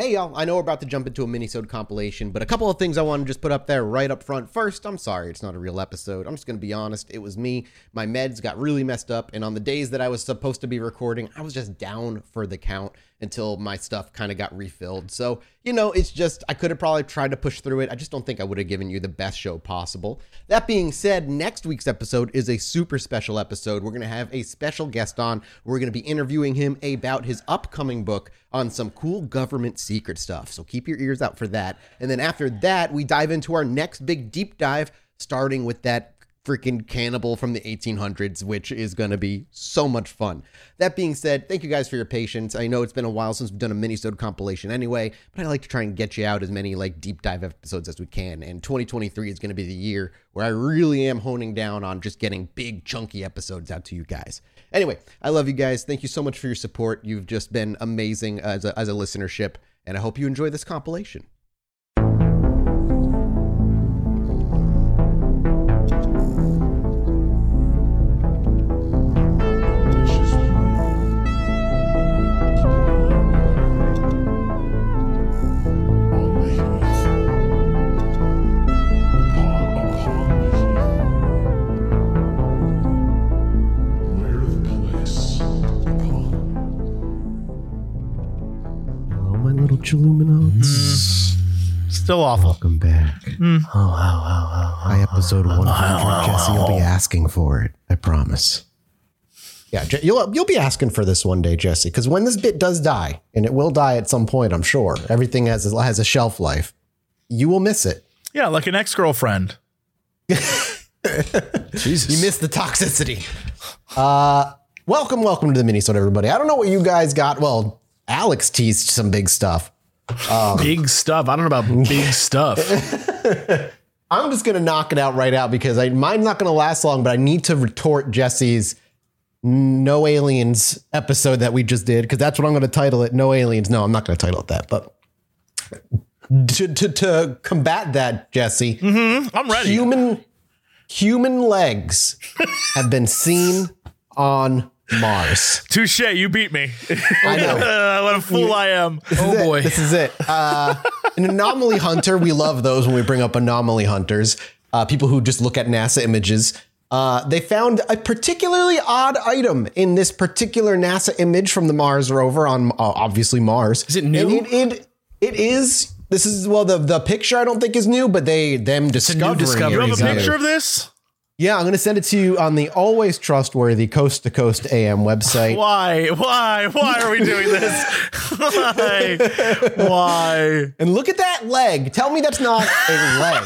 Hey y'all, I know we're about to jump into a minisode compilation, but a couple of things I want to just put up there right up front. First, I'm sorry it's not a real episode. I'm just going to be honest. It was me. My meds got really messed up, and on the days that I was supposed to be recording, I was just down for the count until my stuff kind of got refilled. So, you know, it's just, I could have probably tried to push through it. I just don't think I would have given you the best show possible. That being said, next week's episode is a super special episode. We're going to have a special guest on. We're going to be interviewing him about his upcoming book on some cool government secret stuff. So keep your ears out for that. And then after that, we dive into our next big deep dive, starting with that freaking cannibal from the 1800s, which is going to be so much fun. That being said, thank you guys for your patience. I know it's been a while since we've done a mini-sode compilation anyway, but I like to try and get you out as many like deep dive episodes as we can. And 2023 is going to be the year where I really am honing down on just getting big chunky episodes out to you guys. Anyway, I love you guys. Thank you so much for your support. You've just been amazing as a, as a listenership, and I hope you enjoy this compilation. Hello, my little Chilluminauts. Still awful. Welcome back. By episode 100, Jesse you'll be asking for it. I promise. Yeah, you'll you'll be asking for this one day, Jesse, because when this bit does die, and it will die at some point, I'm sure. Everything has a, has a shelf life. You will miss it. Yeah, like an ex girlfriend. You miss the toxicity. Uh, welcome, welcome to the Minnesota, everybody. I don't know what you guys got. Well, Alex teased some big stuff. Um, big stuff. I don't know about big stuff. I'm just gonna knock it out right out because I, mine's not gonna last long, but I need to retort Jesse's No Aliens episode that we just did because that's what I'm gonna title it. No Aliens. No, I'm not gonna title it that, but to to, to combat that, Jesse, mm-hmm. I'm ready. human human legs have been seen on Mars. Touche, you beat me. I know. Uh, what a fool I am. Oh boy. This is it. Uh, an anomaly hunter. We love those when we bring up anomaly hunters. Uh, people who just look at NASA images. Uh, they found a particularly odd item in this particular NASA image from the Mars rover on uh, obviously Mars. Is it new? And it, it it is. This is well the the picture I don't think is new, but they them discovering. discovery. it You have a picture of this? Yeah, I'm going to send it to you on the always trustworthy Coast to Coast AM website. Why? Why? Why are we doing this? Why? Why? And look at that leg. Tell me that's not a leg.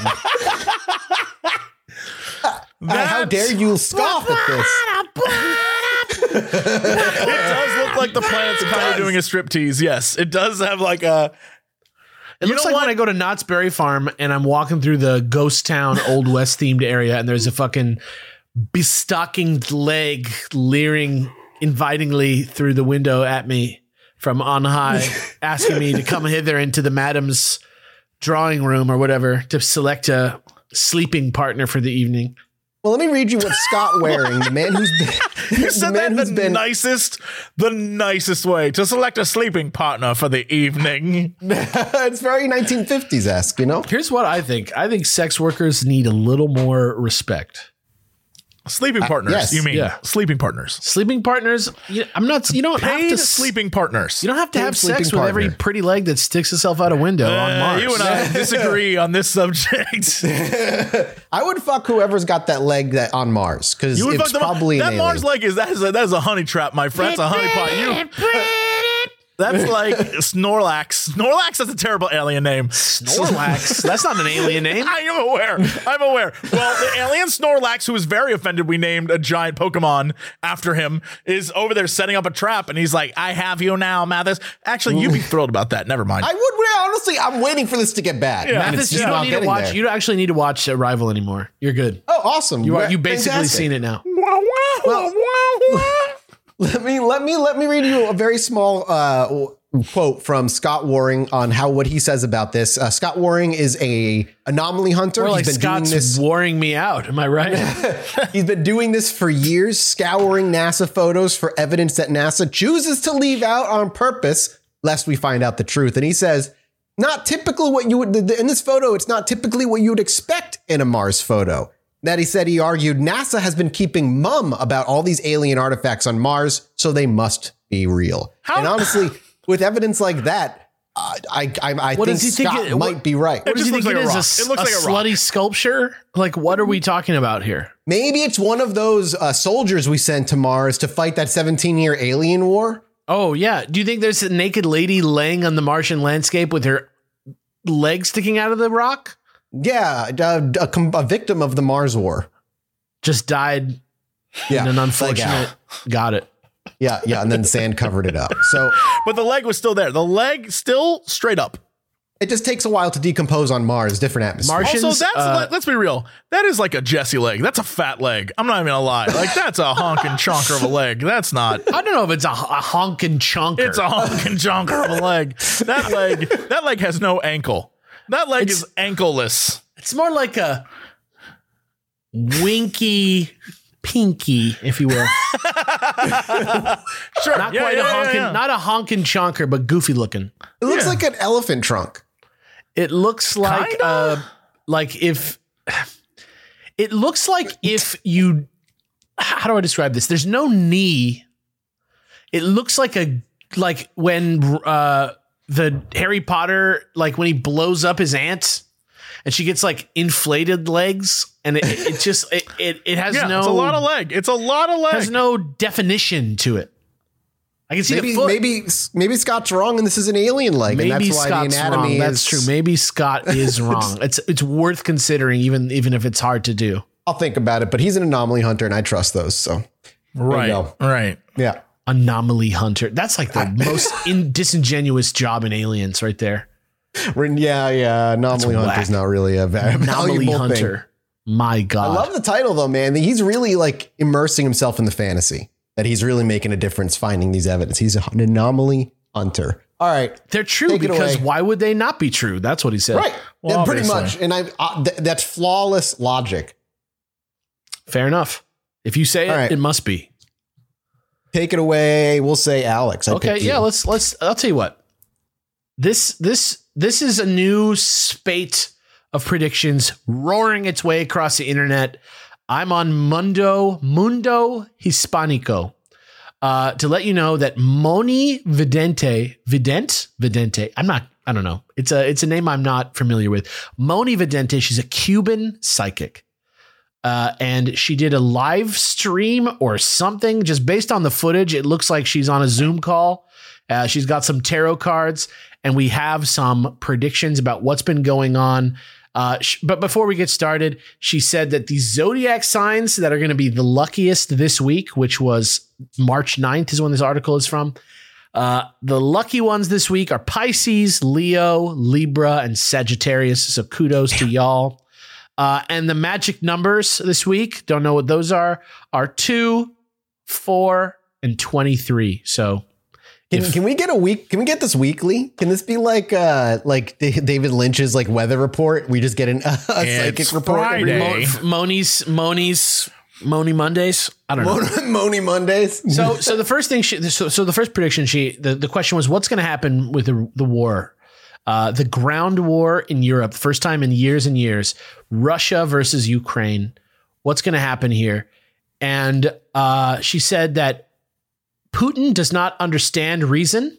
Uh, how dare you scoff at this? It does look like the planet's kind of doing a striptease. Yes, it does have like a. It looks like what? when I go to Knott's Berry Farm and I'm walking through the ghost town Old West themed area and there's a fucking bestockinged leg leering invitingly through the window at me from on high, asking me to come hither into the madam's drawing room or whatever to select a sleeping partner for the evening. Well, let me read you what Scott Waring, the man who's been, You the said man that who's the been, nicest, the nicest way to select a sleeping partner for the evening. it's very 1950s esque, you know. Here's what I think. I think sex workers need a little more respect. Sleeping partners, yes, you mean? yeah. Sleeping partners. Sleeping partners, you, I'm not you don't have to sleeping partners. You don't have to Paid have sleeping sex with every pretty leg that sticks itself out a window on Uh, Mars. you and I disagree on this subject. I would fuck whoever's got that leg that on Mars because it's fuck probably up. an that alien. Mars leg is that is a, that is a honey trap, my friend. That's a honey pot. You. That's like Snorlax. Snorlax is a terrible alien name. Snorlax. That's not an alien name. I am aware. I'm aware. Well, the alien Snorlax, who is very offended we named a giant Pokemon after him, is over there setting up a trap, and he's like, "I have you now, Mathis." Actually, you'd be thrilled about that. Never mind. I would well, honestly. I'm waiting for this to get bad. Yeah. Mathis, you don't need to watch. there. You don't actually need to watch Arrival anymore. You're good. Oh, awesome! You are. You basically Fantastic. seen it now. Let me let me let me read you a very small uh, quote from Scott Waring on how what he says about this. Uh, Scott Waring is a anomaly hunter. Or like He's been Scott's doing this. warring me out. Am I right? He's been doing this for years, scouring NASA photos for evidence that NASA chooses to leave out on purpose, lest we find out the truth. And he says, not typically what you would, in this photo, it's not typically what you would expect in a Mars photo. That he said he argued NASA has been keeping mum about all these alien artifacts on Mars, so they must be real. How- and honestly, with evidence like that, uh, I I, I What think does he think Scott it- might what- be right. What does just he think looks it like a is? A, It looks a like a rock. slutty sculpture? Like, what are we talking about here? Maybe it's one of those uh, soldiers we sent to Mars to fight that 17 year alien war. Oh yeah. Do you think there's a naked lady laying on the Martian landscape with her legs sticking out of the rock? Yeah, a, a, a victim of the Mars war. Just died Yeah, in an leg unfortunate. out. Got it. Yeah, yeah, and then sand covered it up. So But the leg was still there. The leg still straight up. it just takes a while to decompose on Mars, different atmosphere. Martians, Also, that's uh, let, let's be real. That is like a Jesse leg. That's a fat leg. I'm not even gonna lie. Like that's a honking chonker of a leg. That's not. I don't know if it's a, a honkin' chunker. It's a honking chonker of a leg. That leg. That leg has no ankle. That leg is ankleless. It's more like a winky pinky, if you will. Sure. Not Yeah, quite yeah, a yeah, honkin', yeah. not a honkin' chonker, but goofy looking. it looks yeah. like an elephant trunk. It looks like Kinda? uh like if it looks like if you how do I describe this? There's no knee. It looks like a like when uh the Harry Potter like when he blows up his aunt and she gets like inflated legs and it, it just it, it it has Yeah, no it's a lot of leg. It's a lot of leg. has no definition to it. I can see Maybe the foot. maybe maybe Scott's wrong and this is an alien leg, and Maybe that's why Scott's the anatomy wrong. That's is true. Maybe Scott is wrong. It's it's worth considering, even even if it's hard to do. I'll think about it, but he's an anomaly hunter, and I trust those. So right. Right. yeah, Anomaly hunter. That's like the most in, disingenuous job in Aliens, right there. Yeah, yeah. Anomaly hunter is not really a va- Anomaly valuable thing. hunter. My God. I love the title though, man. He's really like immersing himself in the fantasy. That he's really making a difference finding these evidence. He's an anomaly hunter. All right, They're true because why would they not be true? That's what he said. right, Well, Yeah, pretty much. And I uh, th- that's flawless logic. Fair enough. If you say it, All right. it must be. Take it away. We'll say Alex. I okay yeah you. let's let's i'll tell you what this this this is a new spate of predictions roaring its way across the internet i'm on mundo mundo hispanico uh, to let you know that moni vidente vident vidente i'm not i don't know it's a it's a name i'm not familiar with moni vidente she's a cuban psychic uh, and she did a live stream or something just based on the footage. It looks like she's on a Zoom call. Uh, she's got some tarot cards, and we have some predictions about what's been going on. Uh, sh- but before we get started, she said that the zodiac signs that are going to be the luckiest this week, which was March 9th, is when this article is from. Uh, the lucky ones this week are Pisces, Leo, Libra, and Sagittarius. So kudos to y'all. Uh, and the magic numbers this week, don't know what those are, are two, four, and 23. So Can, can we get a week? Can we get this weekly? Can this be like uh like Da- David Lynch's like weather report? We just get an, a psychic It's report. every Friday. month? Mo- Moni's, Moni's, Moni Mondays. I don't know. Mon- Moni Mondays. so so the first thing she so, so the first prediction she the, the question was what's going to happen with the, the war uh, the ground war in Europe first time in years and years Russia versus Ukraine. What's going to happen here? And uh, she said that Putin does not understand reason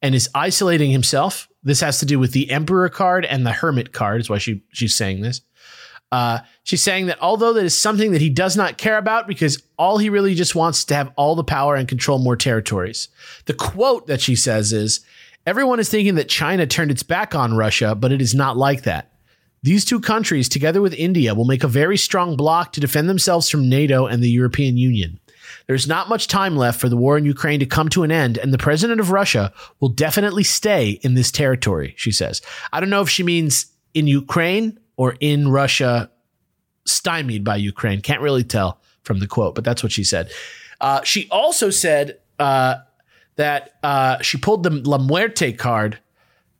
and is isolating himself. This has to do with the emperor card and the hermit card is why she she's saying this. Uh, she's saying that although that is something that he does not care about because all he really just wants is to have all the power and control more territories. The quote that she says is Everyone is thinking that China turned its back on Russia, but it is not like that. These two countries, together with India, will make a very strong bloc to defend themselves from NATO and the European Union. There's not much time left for the war in Ukraine to come to an end, and the president of Russia will definitely stay in this territory, she says. I don't know if she means in Ukraine or in Russia, stymied by Ukraine. Can't really tell from the quote, but that's what she said. Uh, she also said uh, that uh, she pulled the La Muerte card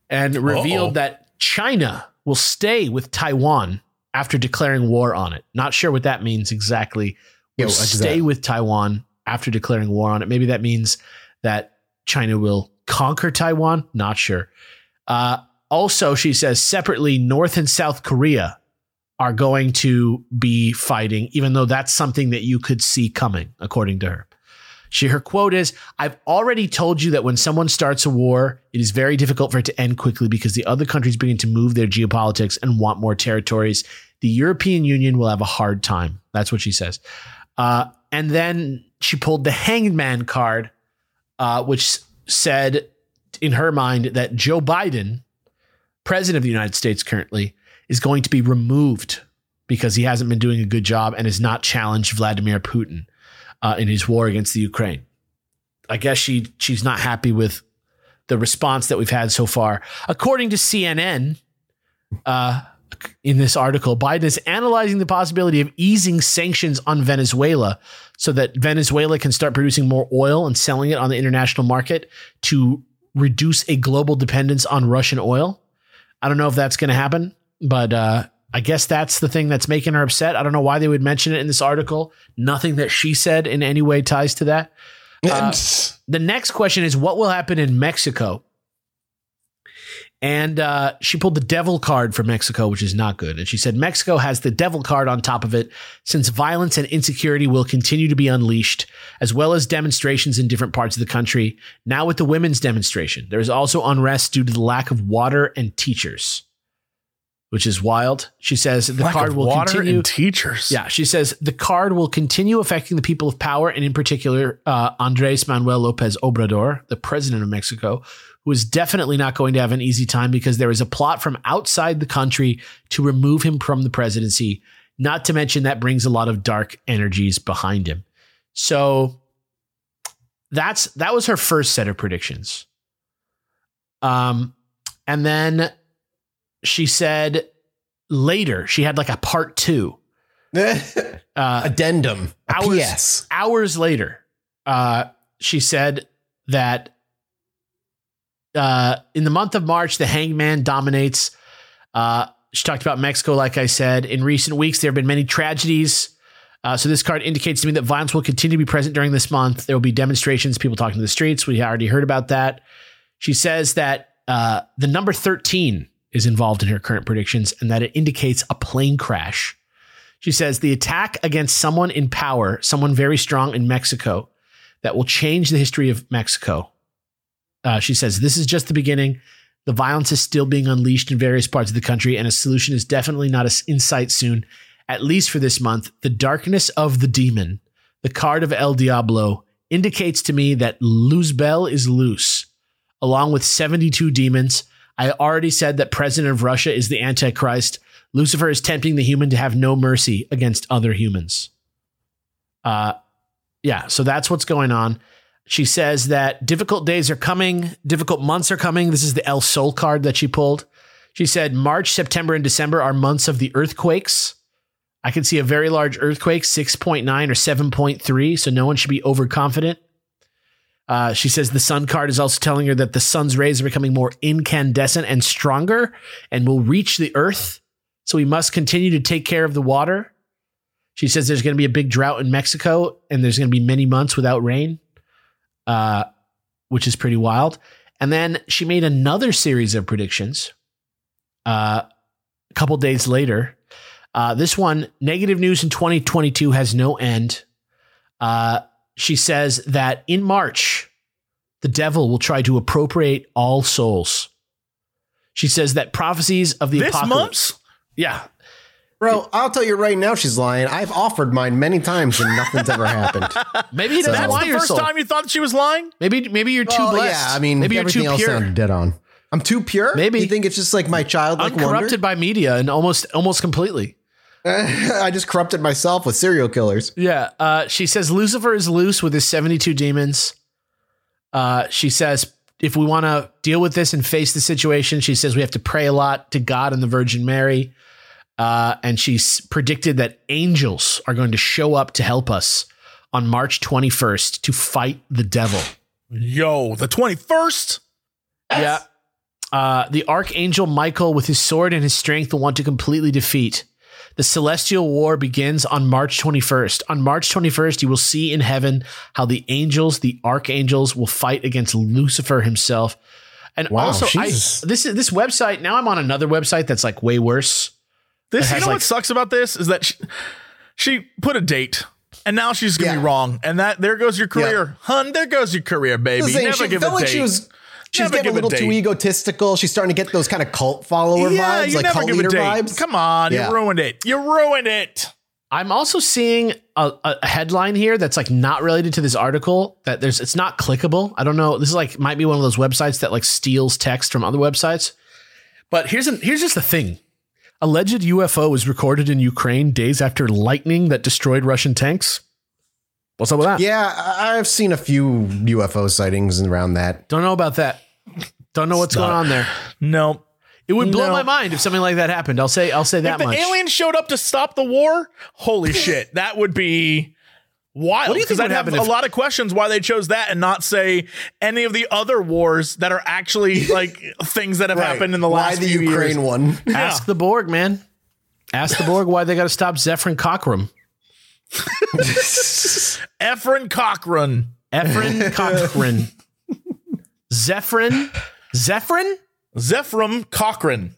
and revealed Uh-oh. that China will stay with Taiwan after declaring war on it. Not sure what that means exactly. Will stay that? with Taiwan after declaring war on it. Maybe that means that China will conquer Taiwan? Not sure. Uh, also, she says separately, North and South Korea are going to be fighting, even though that's something that you could see coming, according to her. She her quote is, "I've already told you that when someone starts a war, it is very difficult for it to end quickly because the other countries begin to move their geopolitics and want more territories. The European Union will have a hard time." That's what she says. Uh, and then she pulled the Hanged Man card, uh, which said in her mind that Joe Biden, president of the United States currently, is going to be removed because he hasn't been doing a good job and has not challenged Vladimir Putin uh, in his war against the Ukraine. I guess she she's not happy with the response that we've had so far. According to CNN, uh, in this article, Biden is analyzing the possibility of easing sanctions on Venezuela so that Venezuela can start producing more oil and selling it on the international market to reduce a global dependence on Russian oil. I don't know if that's going to happen, but uh, I guess that's the thing that's making her upset. I don't know why they would mention it in this article. Nothing that she said in any way ties to that. Uh, the next question is what will happen in Mexico? And uh, she pulled the devil card for Mexico, which is not good. And she said Mexico has the devil card on top of it, since violence and insecurity will continue to be unleashed, as well as demonstrations in different parts of the country. Now, with the women's demonstration, there is also unrest due to the lack of water and teachers, which is wild. She says the Lack card will water continue. and teachers. Yeah, she says the card will continue affecting the people of power, and in particular, uh, Andres Manuel Lopez Obrador, the president of Mexico, who is definitely not going to have an easy time because there is a plot from outside the country to remove him from the presidency. Not to mention that brings a lot of dark energies behind him. So that's that was her first set of predictions. Um, and then she said later she had like a part two. Uh, Addendum. A hours, PS. hours later, uh, she said that uh, in the month of March, the hangman dominates. Uh, she talked about Mexico, like I said. In recent weeks, there have been many tragedies. Uh, so this card indicates to me that violence will continue to be present during this month. There will be demonstrations, people talking to the streets. We already heard about that. She says that uh, the number 13 is involved in her current predictions and that it indicates a plane crash. She says the attack against someone in power, someone very strong in Mexico, that will change the history of Mexico. Uh, she says this is just the beginning. The violence is still being unleashed in various parts of the country, and a solution is definitely not in sight soon, at least for this month. The darkness of the demon, the card of El Diablo, indicates to me that Luzbel is loose, along with 72 demons. I already said that President of Russia is the Antichrist. Lucifer is tempting the human to have no mercy against other humans. Uh, yeah, so that's what's going on. She says that difficult days are coming, difficult months are coming. This is the El Sol card that she pulled. She said March, September, and December are months of the earthquakes. I can see a very large earthquake, 6.9 or 7.3, so no one should be overconfident. Uh, she says the sun card is also telling her that the sun's rays are becoming more incandescent and stronger and will reach the earth. So we must continue to take care of the water. She says there's going to be a big drought in Mexico and there's going to be many months without rain, uh, which is pretty wild. And then she made another series of predictions uh, a couple days later. Uh, this one, negative news in 2022 has no end. Uh, she says that in March, the devil will try to appropriate all souls. She says that prophecies of the This apocalypse. month? Yeah. Bro, I'll tell you right now she's lying. I've offered mine many times and nothing's ever happened. Maybe So- That's want the first soul. time you thought she was lying? Maybe maybe you're too Well, blessed. yeah, I mean, maybe you're everything too else pure, sounded dead on. I'm too pure? Maybe. You think it's just like my childlike uncorrupted wonder? by media, and almost almost completely. I just corrupted myself with serial killers. Yeah. Uh, she says Lucifer is loose with his 72 demons. Uh, she says if we want to deal with this and face the situation, she says we have to pray a lot to God and the Virgin Mary. Uh, and she's predicted that angels are going to show up to help us on March 21st to fight the devil. Yo, the 21st? Yeah. Uh, the archangel Michael, with his sword and his strength, will want to completely defeat. The celestial war begins on March 21st. On March 21st, you will see in heaven how the angels, the archangels, will fight against Lucifer himself. And Wow, also, I, this is this website. Now I'm on another website that's like way worse. This, you know like- what sucks about this is that she, she put a date. And now she's gonna be wrong, and that there goes your career, hun. There goes your career, baby. Never she give a like she was she was Never getting a give a little too egotistical. She's starting to get those kind of cult follower yeah, vibes, like cult leader vibes. Come on, Yeah. you ruined it. You ruined it. I'm also seeing a, a headline here that's like not related to this article. That there's it's not clickable. I don't know. This is like might be one of those websites that like steals text from other websites. But here's an, here's just the thing. Alleged UFO was recorded in Ukraine days after lightning that destroyed Russian tanks. What's up with that? Yeah, I- I've seen a few UFO sightings around that. Don't know about that. Don't know what's Stop. going on there. No, It would blow No. my mind if something like that happened. I'll say I'll say that if the much. aliens showed up to stop the war, holy shit, that would be wild. What do you think Because would I'd have happen a if- lot of questions why they chose that and not say any of the other wars that are actually like things that have happened in the last Why last the few Ukraine years. one? Ask the Borg, man. Ask the Borg why they got to stop Zephyrin Cockrum. Efren Cochran. Ephraim Cochran. Zephyrin. Zephyrin? Zefram Cochrane.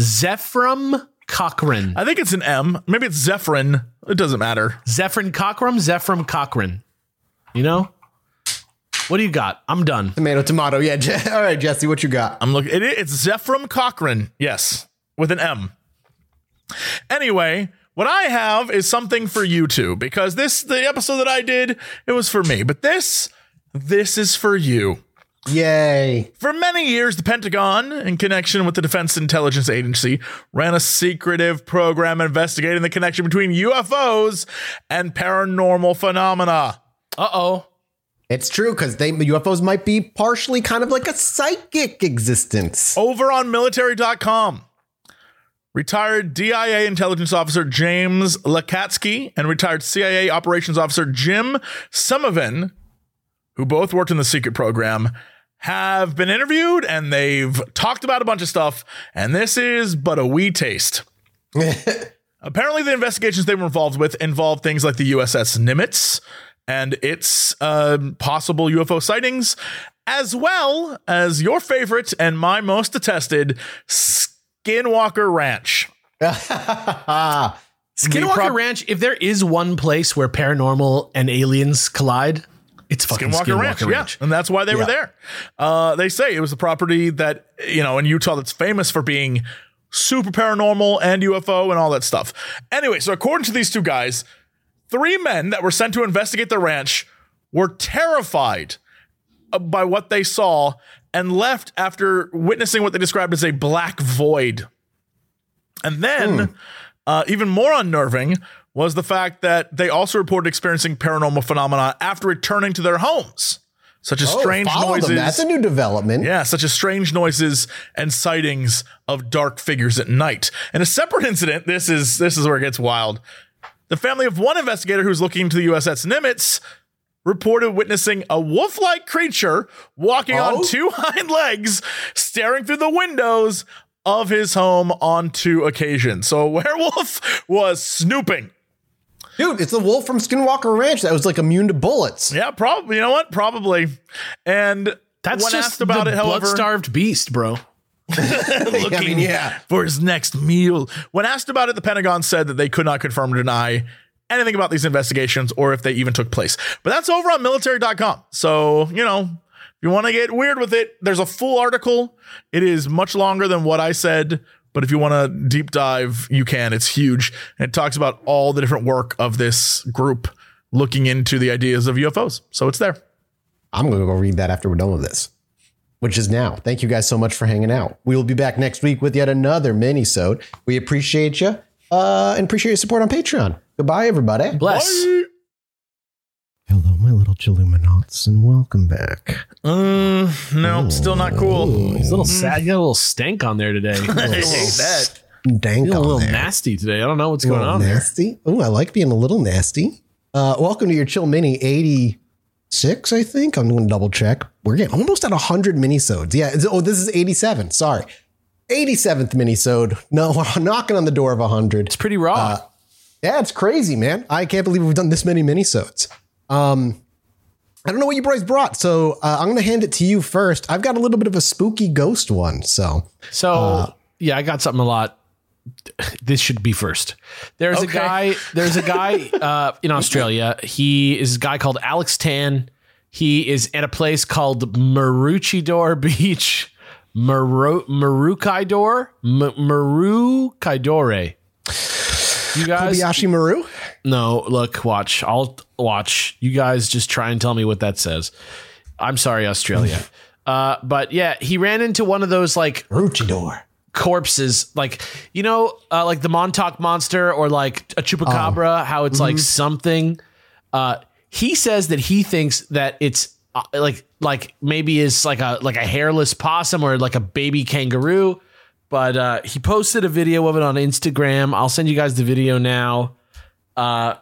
Zefram Cochrane. I think it's an M. Maybe it's Zephyrin. It doesn't matter. Zephyrin Cochran? Zefram Cochrane. You know? What do you got? I'm done. Tomato, tomato. Yeah. Je- All right, Jesse, what you got? I'm looking. It, it's Zefram Cochrane. Yes, with an M. Anyway, what I have is something for you two because this the episode that I did it was for me, but this this is for you. Yay. For many years, the Pentagon, in connection with the Defense Intelligence Agency, ran a secretive program investigating the connection between UFOs and paranormal phenomena. Uh oh. It's true because they UFOs might be partially kind of like a psychic existence. over on military.com. Retired DIA intelligence officer James Lacatski and retired CIA operations officer Jim Semivan, who both worked in the secret program, have been interviewed and they've talked about a bunch of stuff. And this is but a wee taste. Apparently, the investigations they were involved with involved things like the USS Nimitz and its um, possible UFO sightings, as well as your favorite and my most detested Skinwalker Ranch. Skinwalker prob- Ranch, if there is one place where paranormal and aliens collide, it's fucking Skinwalker, Skinwalker, Ranch, Ranch. yeah, and that's why they were there. Uh, they say it was the property that you know in Utah that's famous for being super paranormal and UFO and all that stuff. Anyway, so according to these two guys, three men that were sent to investigate the ranch were terrified uh, by what they saw and left after witnessing what they described as a black void. And then, uh, even more unnerving was the fact that they also reported experiencing paranormal phenomena after returning to their homes, such as Oh, strange follow them. noises. That's a new development. Yeah, such as strange noises and sightings of dark figures at night. In a separate incident, this is this is where it gets wild. The family of one investigator who's looking into the USS Nimitz reported witnessing a wolf-like creature walking Oh? on two hind legs, staring through the windows of his home on two occasions. So a werewolf was snooping. Dude, it's the wolf from Skinwalker Ranch that was like immune to bullets. Yeah, probably. You know what? Probably. And That's when just asked about the it, however, blood-starved beast, bro. looking I mean, yeah. for his next meal. When asked about it, the Pentagon said that they could not confirm or deny anything about these investigations or if they even took place. But that's over on military.com. So, you know, if you want to get weird with it, there's a full article. It is much longer than what I said. But if you want to deep dive, you can. It's huge. And it talks about all the different work of this group looking into the ideas of UFOs. So it's there. I'm going to go read that after we're done with this, which is now. Thank you guys so much for hanging out. We will be back next week with yet another mini-sode. We appreciate you uh, and appreciate your support on Patreon. Goodbye, everybody. Bless. Hello, my little Illuminauts, and welcome back. Uh, no, still not cool. He's a little sad. You got a little stank on there today. I hate that. Dank Feel a little there. nasty today. I don't know what's A going little on there. nasty. Oh, I like being a little nasty. Uh, welcome to your Chill Mini 86, I think. I'm going to double check. We're getting almost at 100 minisodes. Yeah. Oh, this is 87. Sorry. 87th minisode. No, knocking on the door of 100. It's pretty raw. Uh, Yeah, it's crazy, man. I can't believe we've done this many minisodes. Um, I don't know what you boys brought, so uh, I'm going to hand it to you first. I've got a little bit of a spooky ghost one, so So uh, yeah, I got something a lot. This should be first. There's a guy. There's a guy uh, in Australia. He is a guy called Alex Tan. He is at a place called Maroochydore Beach, Maru Maroochydore, M- Maroochydore. You guys, Kobayashi Maru. no, look, watch. I'll watch. You guys just try and tell me what that says. I'm sorry, Australia. uh, but yeah, he ran into one of those like Ruchidor. corpses like you know uh, like the montauk monster or like a chupacabra how it's like something uh he says that he thinks that it's uh, like like maybe is like a like a hairless possum or like a baby kangaroo but uh he posted a video of it on instagram i'll send you guys the video now uh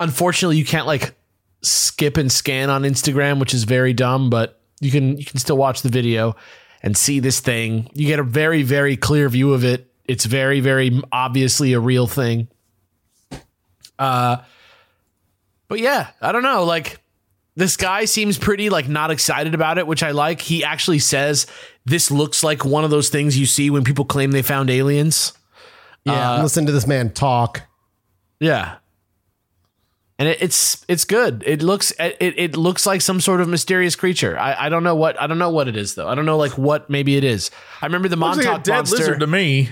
unfortunately you can't like skip and scan on instagram which is very dumb but you can you can still watch the video and see this thing. You get a very, very clear view of it. It's very, very obviously a real thing. Uh, but yeah, I don't know. Like this guy seems pretty like not excited about it, which I like. He actually says this looks like one of those things you see when people claim they found aliens. Yeah, uh, listen to this man talk. Yeah. And it, it's it's good. It looks it, it looks like some sort of mysterious creature. I, I don't know what I don't know what it is though. I don't know like what maybe it is. I remember the Looks like a Montauk dead monster. lizard to me.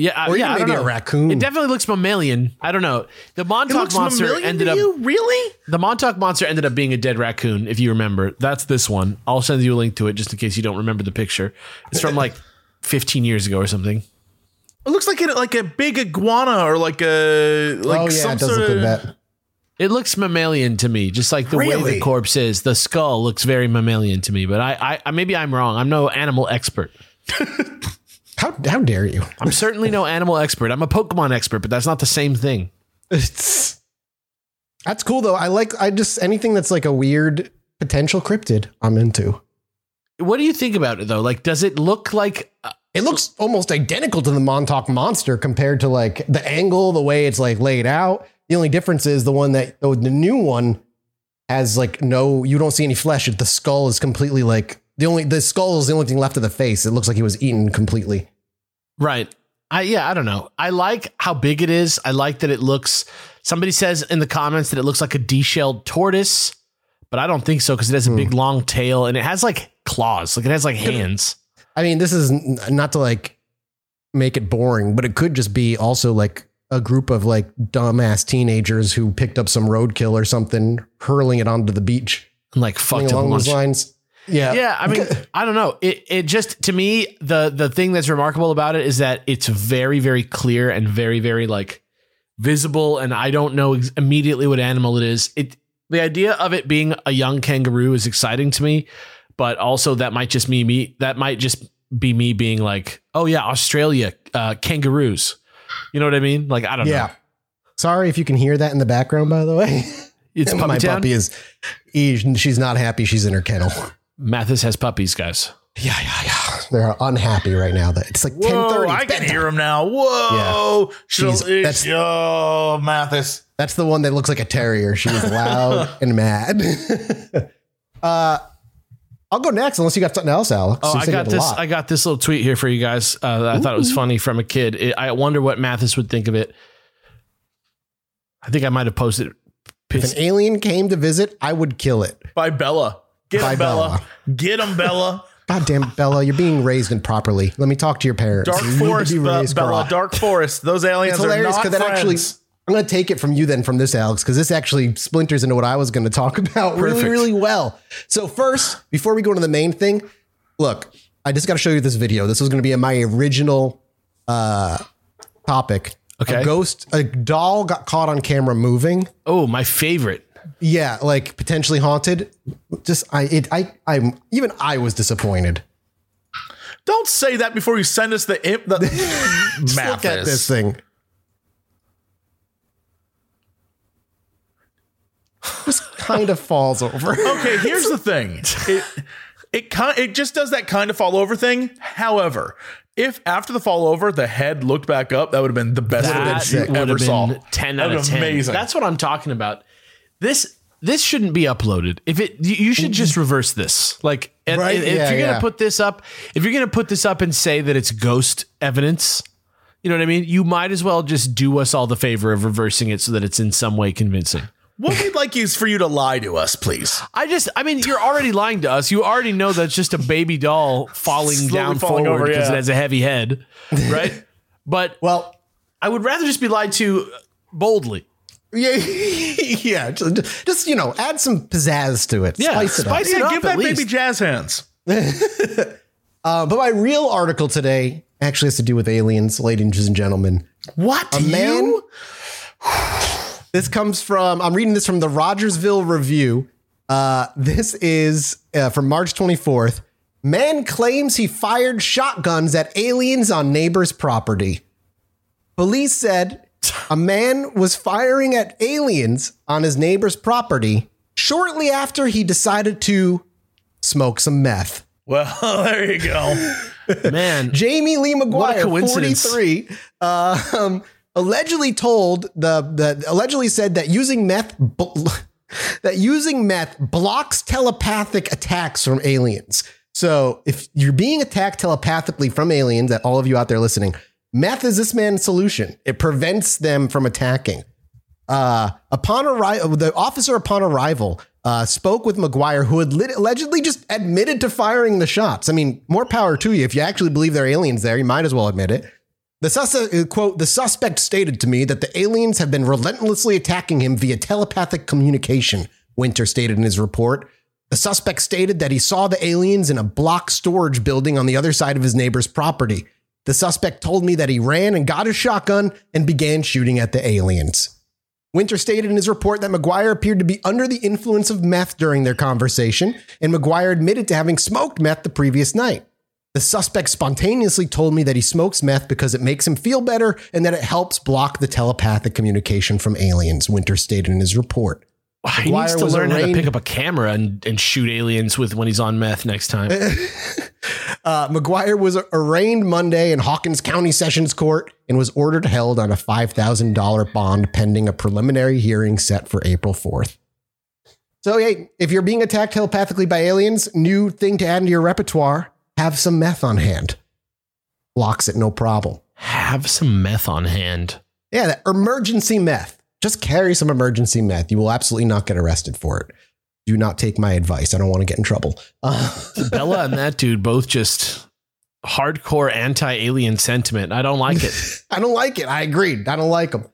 Yeah, Or yeah, even I don't maybe a raccoon. It definitely looks mammalian. I don't know. The It Montauk looks monster ended to up. you? Really? The Montauk monster ended up being a dead raccoon. If you remember, that's this one. I'll send you a link to it just in case you don't remember the picture. It's from like 15 years ago or something. It looks like a, like a big iguana or like a like oh yeah, some it does sort look of. like that. It looks mammalian to me, just like the way the corpse is. The skull looks very mammalian to me, but I, I, I maybe I'm wrong. I'm no animal expert. How how dare you? I'm certainly no animal expert. I'm a Pokemon expert, but that's not the same thing. It's that's cool though. I like I just anything that's like a weird potential cryptid. I'm into. What do you think about it though? Like, does it look like? uh, It looks almost identical to the Montauk monster compared to like the angle, the way it's like laid out. The only difference is the one that oh, the new one has like no, you don't see any flesh. The skull is completely like the only the skull is the only thing left of the face. It looks like he was eaten completely. Right. I yeah, I don't know. I like how big it is. I like that it looks. Somebody says in the comments that it looks like a deshelled tortoise, but I don't think so because it has a big hmm. long tail and it has like claws. Like it has like hands. I mean, this is not to like make it boring, but it could just be also like a group of like dumbass teenagers who picked up some roadkill or something, hurling it onto the beach. And like fucked along those lines. Yeah. Yeah, I mean, I don't know. It it just to me the the thing that's remarkable about it is that it's very very clear and very very like visible, and I don't know ex- immediately what animal it is. It the idea of it being a young kangaroo is exciting to me, but also that might just be me. That might just be me being like, oh yeah, Australia uh, kangaroos. You know what I mean? Like I don't Yeah. know. Sorry if you can hear that in the background, by the way. It's my puppy town. puppy is, she's not happy. She's in her kennel. Mathis has puppies, guys. Yeah, yeah, yeah. They're unhappy right now. That it's like ten thirty. I can hear him now. Whoa. She'll- She's- that's- oh, Mathis. That's the one that looks like a terrier. She was loud and mad. uh, I'll go next unless you got something else, Alex. Oh, You I got this. I got this little tweet here for you guys. Uh, that I thought it was funny from a kid. It, I wonder what Mathis would think of it. I think I might have posted. if an alien came to visit, I would kill it. By Bella. Get him, Bella. Get him, Bella. God damn Bella, you're being raised improperly. Let me talk to your parents. Dark You need to Forest, be Be- raised Bella. correct. Dark Forest. Those aliens It's hilarious are because not that actually. friends. I'm going to take it from you then from this, Alex, because this actually splinters into what I was going to talk about really, Perfect. really well. So, first, before we go into the main thing, look, I just got to show you this video. This was going to be my original uh, topic. Okay. A ghost, a doll got caught on camera moving. oh, my favorite. Yeah, like potentially haunted. Just I, it, I, I'm even I was disappointed. Don't say that before you send us the imp. The Just look at this thing. Just kind of falls over. Okay, here's the thing. It, it kind it just does that kind of fall over thing. However, if after the fall over the head looked back up, that would have been the best That footage you ever have saw. ten out of ten. Amazing. That's what I'm talking about. This this shouldn't be uploaded. If it, you- should just reverse this. Like, Right? if Yeah, you're gonna yeah. put this up, if you're gonna put this up and say that it's ghost evidence, you know what I mean. You might as well just do us all the favor of reversing it so that it's in some way convincing. what we'd like is for you to lie to us, please. I just, I mean, you're already lying to us. You already know that's just a baby doll falling Slowly down falling forward because yeah. it has a heavy head, right? but Well, I would rather just be lied to boldly. Yeah, yeah. Just, just, you know, add some pizzazz to it. Yeah, spice it up. spice it Yeah, up give at that baby jazz hands. Uh, but my real article today actually has to do with aliens, ladies and gentlemen. What? A man. This comes from, I'm reading this from the Rogersville Review. Uh, this is uh, from March 24th. Man claims he fired shotguns at aliens on neighbor's property. Police said a man was firing at aliens on his neighbor's property shortly after he decided to smoke some meth. Well, there you go. Man, Jamie Lee McGuire, 43, uh, um, allegedly told the, the allegedly said that using meth bl- that using meth blocks telepathic attacks from aliens. So if you're being attacked telepathically from aliens, that all of you out there listening, meth is this man's solution. It prevents them from attacking. Uh, upon arrival, the officer upon arrival uh, spoke with McGuire, who had lit- allegedly just admitted to firing the shots. I mean, more power to you. If you actually believe there are aliens there, you might as well admit it. The suspect, uh, quote, the suspect stated to me that the aliens have been relentlessly attacking him via telepathic communication, Winter stated in his report. The suspect stated that he saw the aliens in a block storage building on the other side of his neighbor's property. The suspect told me that he ran and got his shotgun and began shooting at the aliens. Winter stated in his report that McGuire appeared to be under the influence of meth during their conversation, and McGuire admitted to having smoked meth the previous night. The suspect spontaneously told me that he smokes meth because it makes him feel better and that it helps block the telepathic communication from aliens, Winter stated in his report. He needs to learn how to pick up a camera and, and shoot aliens with when he's on meth next time. Uh, McGuire was arraigned Monday in Hawkins County Sessions Court and was ordered held on a $5,000 bond pending a preliminary hearing set for April 4th. So, hey, if you're being attacked telepathically by aliens, new thing to add into your repertoire have some meth on hand. Locks it, no problem. Have some meth on hand. Yeah, that emergency meth. Just carry some emergency meth. You will absolutely not get arrested for it. Do not take my advice. I don't want to get in trouble. Uh, Bella and that dude both just hardcore anti-alien sentiment. I don't like it. I don't like it. I agreed. I don't like them.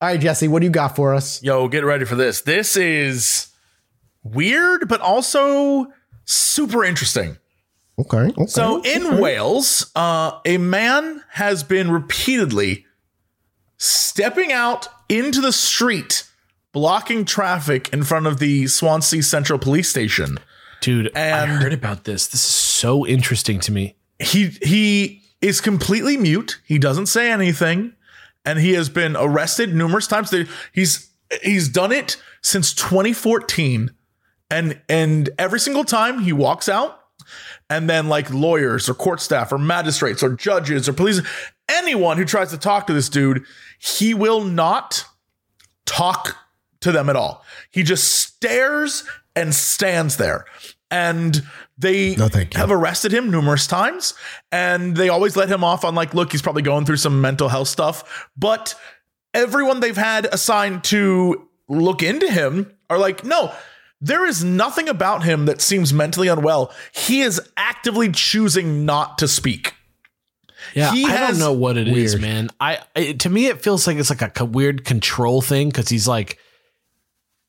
All right, Jesse, what do you got for us? Yo, get ready for this. This is weird, but also super interesting. Okay. okay So in Wales, uh, a man has been repeatedly stepping out into the street, blocking traffic in front of the Swansea Central Police Station. Dude, I heard about this. This is so interesting to me. He he is completely mute. He doesn't say anything, and he has been arrested numerous times. He's he's done it since 2014, and and every single time he walks out, and then like lawyers or court staff or magistrates or judges or police, anyone who tries to talk to this dude, he will not talk to them at all. He just stares and stands there. And they No, have arrested him numerous times and they always let him off on like look he's probably going through some mental health stuff but everyone they've had assigned to look into him are like no there is nothing about him that seems mentally unwell he is actively choosing not to speak Yeah, He I has- don't know what it is, Weird. man. I it, to me it feels like it's like a co- weird control thing because he's like,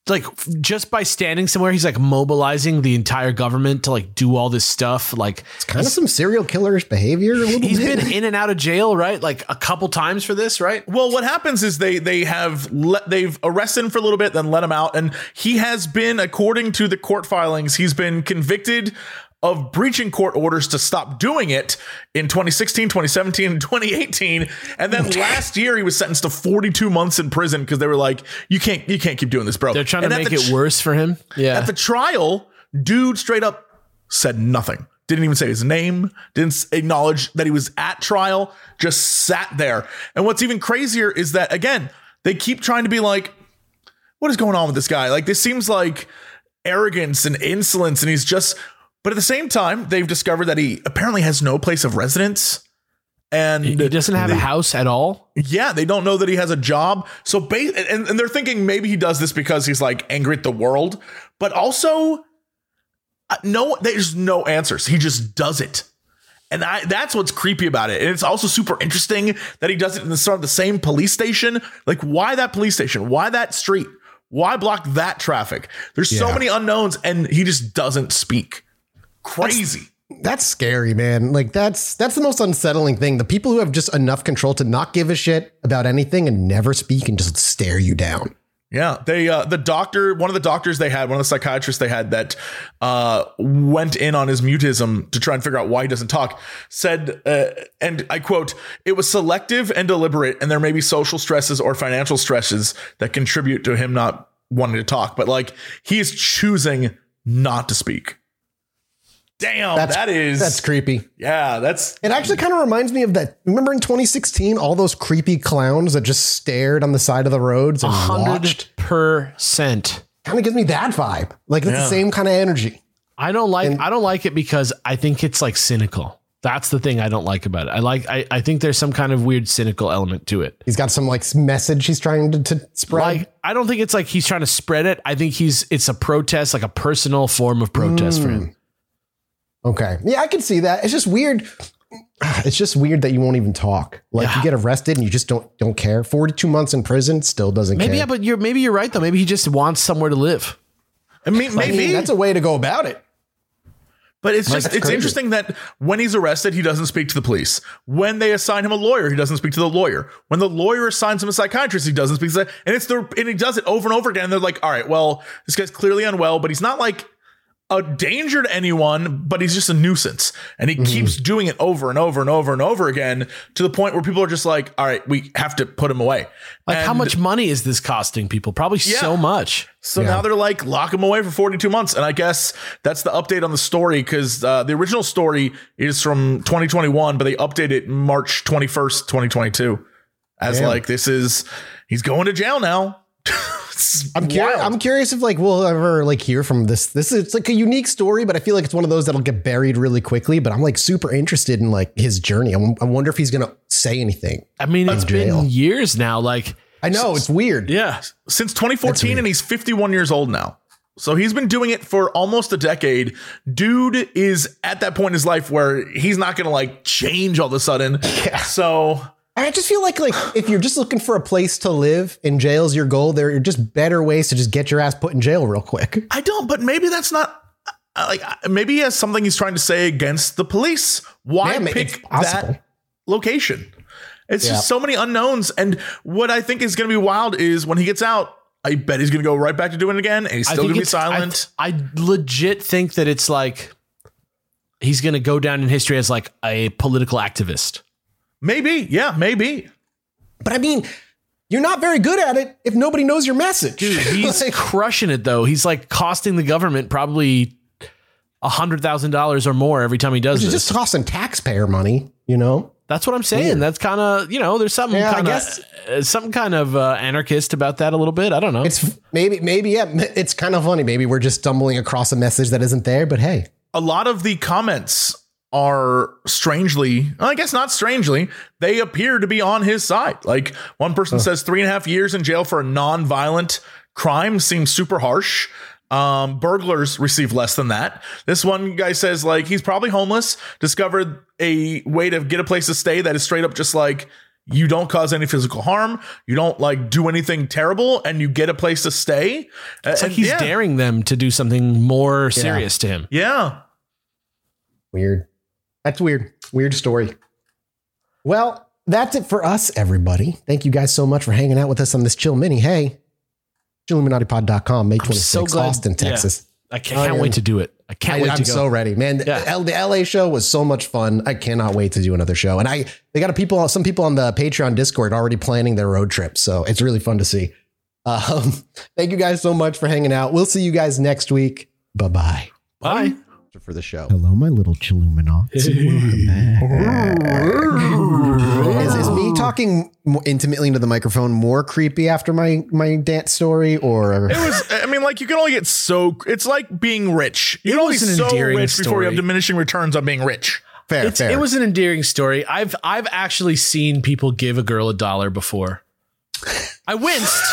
like just by standing somewhere, he's like mobilizing the entire government to like do all this stuff. Like it's kind of some serial killerish behavior. A little he's bit. been in and out of jail, right? Like a couple times for this, right? Well, what happens is they they have let they've arrested him for a little bit, then let him out, and he has been, according to the court filings, he's been convicted of breaching court orders to stop doing it in 2016, 2017, and 2018. And then last year he was sentenced to 42 months in prison because they were like, you can't you can't keep doing this, bro. They're trying to And at make the it worse for him. Yeah, At the trial, dude straight up said nothing. Didn't even say his name, didn't acknowledge that he was at trial, just sat there. And what's even crazier is that, again, they keep trying to be like, what is going on with this guy? Like, this seems like arrogance and insolence, and he's just, but at the same time, they've discovered that he apparently has no place of residence. And He doesn't have a house at all. yeah, they don't know that he has a job. So, ba- and, and they're thinking maybe he does this because he's like angry at the world, but also, uh, no, there's no answers. He just does it. And I, that's what's creepy about it. And it's also super interesting that he does it in the sort of the same police station. Like, why that police station? Why that street? Why block that traffic? There's so many unknowns, and he just doesn't speak. Crazy. That's scary, man. Like that's that's the most unsettling thing. The people who have just enough control to not give a shit about anything and never speak and just stare you down. Yeah, they uh the doctor, one of the doctors they had, one of the psychiatrists they had that uh went in on his mutism to try and figure out why he doesn't talk, said uh, and I quote, "It was selective and deliberate and there may be social stresses or financial stresses that contribute to him not wanting to talk, but like he is choosing not to speak." Damn, That's that is that's creepy. yeah, that's It actually kind of reminds me of that. Remember in 2016, all those creepy clowns that just stared on the side of the roads and Hundred watched. percent. Kind of gives me that vibe. Like it's Yeah. the same kind of energy. I don't like. I don't like it because I think it's like cynical. That's the thing I don't like about it. I like. I, I think there's some kind of weird cynical element to it. He's got some like message he's trying to, to spread. Like I don't think it's like he's trying to spread it. I think he's it's a protest, like a personal form of protest mm. for him. Okay, yeah, I can see that. It's just weird. It's just weird that you won't even talk. Like Yeah. you get arrested and you just don't don't care. 42 months in prison still doesn't Maybe care. yeah, but you're maybe you're right though. Maybe he just wants somewhere to live. I mean, I maybe mean, that's a way to go about it. But it's just it's interesting that when he's arrested, he doesn't speak to the police. When they assign him a lawyer, he doesn't speak to the lawyer. When the lawyer assigns him a psychiatrist, he doesn't speak to the, and it's the and he does it over and over again. And they're like, all right, well, this guy's clearly unwell, but he's not like a danger to anyone, but he's just a nuisance. And he Mm-hmm. keeps doing it over and over and over and over again to the point where people are just like, all right, we have to put him away. Like how much money is this costing people? Probably Yeah. so much. So now they're like lock him away for 42 months. And I guess that's the update on the story because uh, the original story is from 2021, but they updated it March 21st, 2022. As Damn. like, this is, he's going to jail now. It's I'm curious. wild. I'm curious if like we'll ever like hear from this. This is it's like a unique story, but I feel like it's one of those that'll get buried really quickly. But I'm like super interested in like his journey. I'm, wonder if he's gonna say anything. I mean, it's jail. been years now. Like I know it's weird. yeah, Since 2014, and he's 51 years old now. So he's been doing it for almost a decade. Dude is at that point in his life where he's not going to like change all of a sudden. So I just feel like like if you're just looking for a place to live and jail's your goal, there are just better ways to just get your ass put in jail real quick. I don't, but maybe that's not uh, like uh, maybe he has something he's trying to say against the police. Why Yeah, pick that location? It's Yeah. just so many unknowns. And what I think is going to be wild is when he gets out, I bet he's going to go right back to doing it again, and he's I still think going to be silent. I, I legit think that it's like he's going to go down in history as like a political activist. Maybe, yeah, maybe. But I mean, you're not very good at it if nobody knows your message. Dude, he's Like, crushing it though. He's like costing the government probably a hundred thousand dollars or more every time he does this. just costing taxpayer money, you know? That's what I'm saying. That's kind of you know. There's something Yeah, I kind of guess- uh, something kind of uh, anarchist about that a little bit. I don't know. It's maybe, maybe, yeah, it's kind of funny. Maybe we're just stumbling across a message that isn't there, but hey, A lot of the comments are strangely, I guess not strangely, they appear to be on his side. Like one person says three and a half years in jail for a non-violent crime seems super harsh. Um, burglars receive less than that. This one guy says like he's probably homeless, discovered a way to get a place to stay that is straight up just like you don't cause any physical harm, you don't like do anything terrible, and you get a place to stay. It's like he's yeah, daring them to do something more serious to him. Yeah. weird. That's weird. Weird story. Well, that's it for us, everybody. Thank you guys so much for hanging out with us on this chill mini. Hey, chilluminatipod.com, May 26th, so Austin, yeah. Texas. I can't, yeah. wait to do it. I can't I, wait go. so ready, man. The, Yeah. L, the LA show was so much fun. I cannot wait to do another show. And I, they got a people, some people on the Patreon Discord already planning their road trip, so it's really fun to see. Um, thank you guys so much for hanging out. We'll see you guys next week. Bye bye bye. Bye. for the show. Hello, my little Chilluminauts. Is, is me talking more intimately into the microphone more creepy after my my dance story, or It was. I mean, like you can only get so. It's like being rich. You It can only was an so endearing rich before you have story. diminishing returns on being rich. fair, It's, fair? it was an endearing story. I've I've actually seen people give a girl a dollar before. I winced,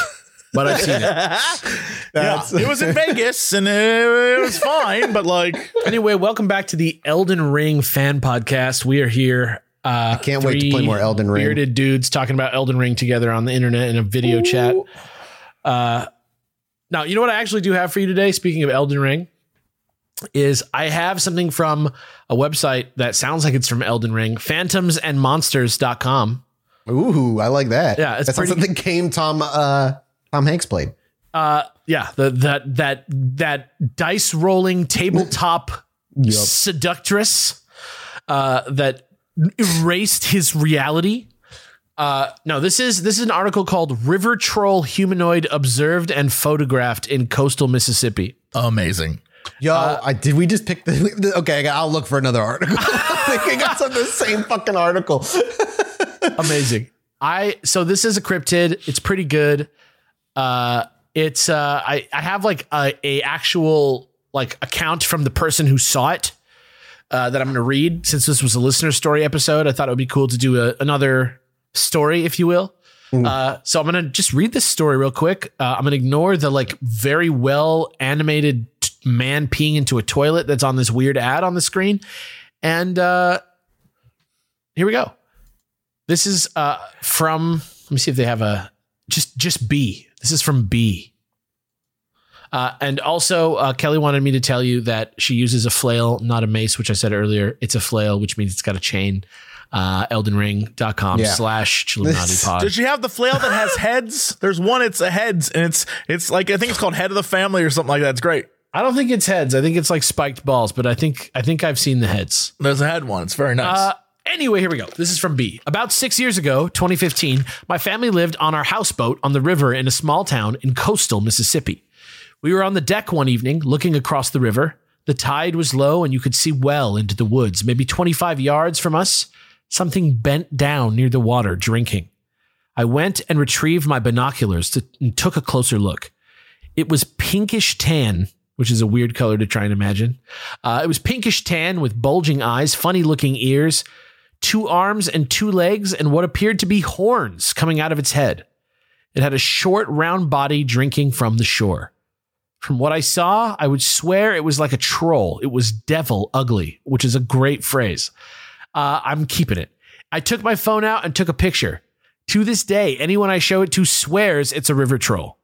but I've seen it. That's- yeah, it was in Vegas and it, it was fine, but like Anyway, welcome back to the Elden Ring fan podcast. We are here. Uh, I can't wait to play more Elden Ring. Bearded dudes talking about Elden Ring together on the internet in a video chat. Uh, now, you know what I actually do have for you today? Speaking of Elden Ring, is I have something from a website that sounds like it's from Elden Ring, phantomsandmonsters.com. Ooh, I like that. Yeah, it's that's not pretty- something Came Tom uh, Tom Hanks played. Uh, yeah, the, that that that dice rolling tabletop seductress uh, that erased his reality. Uh, no, this is this is an article called "River Troll Humanoid Observed and Photographed in Coastal Mississippi." amazing. Yo, Uh, I, did we just pick the? Okay, I got- I'll look for another article. I think I got some the same fucking article. Amazing. I so this is a cryptid. It's pretty good. Uh, it's uh, I I have like a, a actual like account from the person who saw it. uh, that I'm going to read. Since this was a listener story episode, I thought it would be cool to do a, another story, if you will. Uh, so I'm going to just read this story real quick. Uh, I'm going to ignore the like very well animated t- man peeing into a toilet that's on this weird ad on the screen. And uh, here we go. This is uh, from. Let me see if they have a just just B. This is from B. Uh, and also, uh, Kelly wanted me to tell you that she uses a flail, not a mace, which I said earlier. It's a flail, which means it's got a chain. Uh, eldenring.com Yeah. slash Chilluminati pod. Does she have the flail that has heads? There's one. It's a heads, and it's it's like I think it's called head of the family or something like that. It's great. I don't think it's heads. I think it's like spiked balls, but I think I think I've seen the heads. There's a head one. It's very nice. Uh, anyway, here we go. This is from B. About six years ago, 2015, my family lived on our houseboat on the river in a small town in coastal Mississippi. We were on the deck one evening looking across the river. The tide was low and you could see well into the woods. Maybe 25 yards from us, something bent down near the water drinking. I went and retrieved my binoculars to, and took a closer look. It was pinkish tan, which is a weird color to try and imagine. Uh, it was pinkish tan with bulging eyes, funny looking ears, two arms and two legs, and what appeared to be horns coming out of its head. It had a short, round body drinking from the shore. From what I saw, I would swear it was like a troll. It was devil ugly, which is a great phrase. Uh, I'm keeping it. I took my phone out and took a picture. To this day, anyone I show it to swears it's a river troll.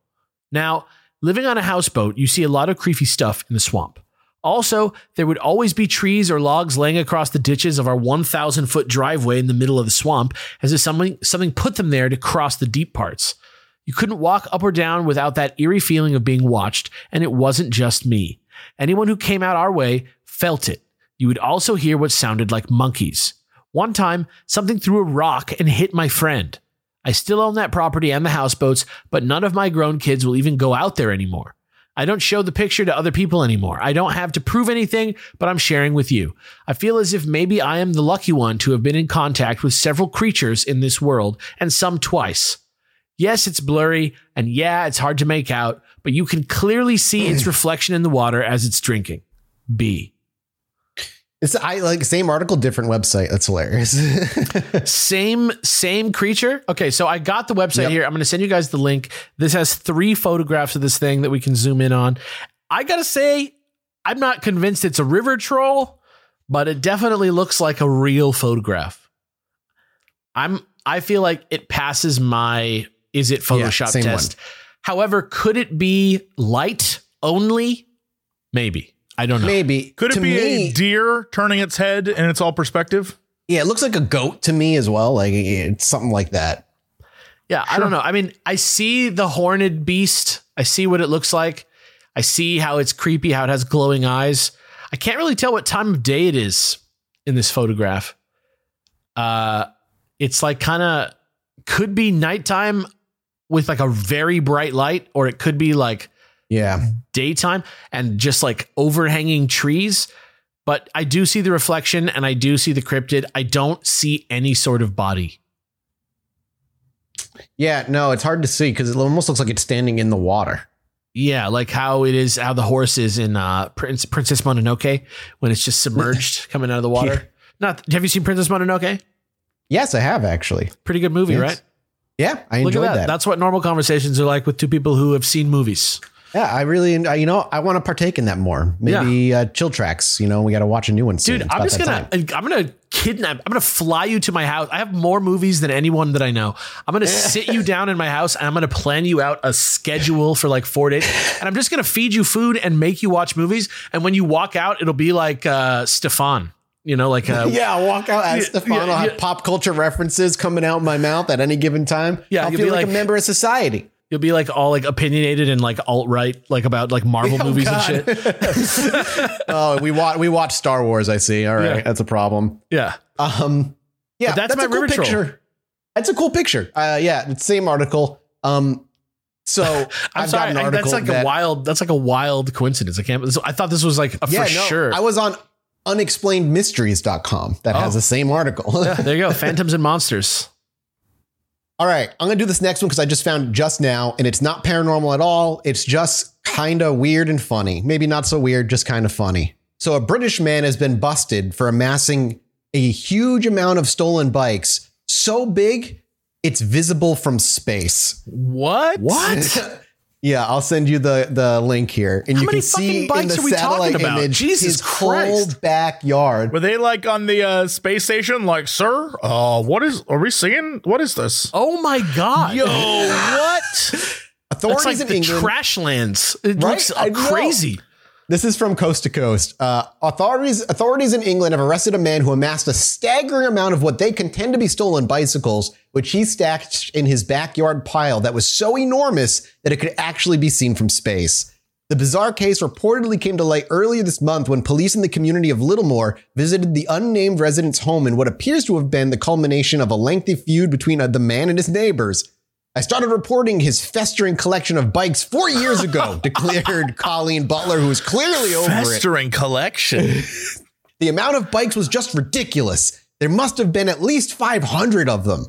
Now, living on a houseboat, you see a lot of creepy stuff in the swamp. Also, there would always be trees or logs laying across the ditches of our 1,000 foot driveway in the middle of the swamp, as if something, something put them there to cross the deep parts. You couldn't walk up or down without that eerie feeling of being watched, and it wasn't just me. Anyone who came out our way felt it. You would also hear what sounded like monkeys. One time, something threw a rock and hit my friend. I still own that property and the houseboats, but none of my grown kids will even go out there anymore. I don't show the picture to other people anymore. I don't have to prove anything, but I'm sharing with you. I feel as if maybe I am the lucky one to have been in contact with several creatures in this world, and some twice. Yes, it's blurry, and yeah, it's hard to make out, but you can clearly see its mm. reflection in the water as it's drinking. B. It's I like same article, different website. That's hilarious. same same creature? Okay so i got the website Yep. here. I'm going to send you guys the link. This has three photographs of this thing that we can zoom in on. I gotta say i'm not convinced it's a river troll but it definitely looks like a real photograph. I'm i feel like it passes my is it photoshop same test. However could it be light only? Maybe i don't know Maybe Could it to be me, a deer turning its head and it's all perspective? Yeah, it looks like a goat to me as well. Like it's something like that. Yeah, I don't know. I mean, I see the horned beast. I see what it looks like. I see how it's creepy, how it has glowing eyes. I can't really tell what time of day it is in this photograph. Uh it's like kind of could be nighttime with like a very bright light or it could be like Yeah. daytime and just like overhanging trees. But I do see the reflection and I do see the cryptid. I don't see any sort of body. Yeah, no, it's hard to see because it almost looks like it's standing in the water. Yeah, like how it is, how the horse is in uh, Prince, Princess Mononoke when it's just submerged coming out of the water. Not, have you seen Princess Mononoke? Yes, I have actually. Pretty good movie, Yes. right? Yeah, I Look enjoyed at that. that. That's what normal conversations are like with two people who have seen movies. Yeah, I really, I- you know, I want to partake in that more. Maybe uh, chill tracks. You know, we got to watch a new one soon. Dude, It's I'm just gonna time. I'm gonna kidnap I'm gonna fly you to my house. I have more movies than anyone that I know. I'm gonna sit you down in my house and I'm gonna plan you out a schedule for like four days. And I'm just gonna feed you food and make you watch movies. And when you walk out, it'll be like uh Stefan. You know, like uh Yeah, I'll walk out as Yeah, Stefan. yeah, I'll have yeah. pop culture references coming out my mouth at any given time. Yeah, I'll feel be like, like- a member of society. You'll be like all like opinionated and like alt right, like about like Marvel Oh, movies God. and shit. Oh, we watch we watch Star Wars. I see. All right, Yeah. that's a problem. Yeah. Um, yeah, But that's my a cool river troll. picture. That's a cool picture. Uh, yeah, the same article. Um, so I'm I've sorry, got an I- article that's like that, a wild that's like a wild coincidence. I can't I thought this was like a yeah, for no, sure. I was on unexplainedmysteries.com that has Oh. the same article. Yeah, there you go. Phantoms and monsters. All right, I'm gonna do this next one because I just found it just now, and it's not paranormal at all. It's just kind of weird and funny. Maybe not so weird, just kind of funny. So, a British man has been busted for amassing a huge amount of stolen bikes, so big it's visible from space. What? What? Yeah, I'll send you the the link here, and How you many can see fucking in the are we talking satellite about? image Jesus his whole backyard. Were they like on the uh, space station? Like, sir, uh, what is? Are we seeing? What is this? Oh my god. Yo, what? That's Authorities like in the England. trash lands. It Right? looks uh, I know. crazy. This is from coast to coast. Uh, authorities authorities in England have arrested a man who amassed a staggering amount of what they contend to be stolen bicycles, which he stacked in his backyard pile that was so enormous that it could actually be seen from space. The bizarre case reportedly came to light earlier this month when police in the community of Littlemore visited the unnamed resident's home in what appears to have been the culmination of a lengthy feud between uh, the man and his neighbors. I started reporting his festering collection of bikes four years ago, declared Colleen Butler, who was clearly over it. Festering collection. The amount of bikes was just ridiculous. There must have been at least 500 of them.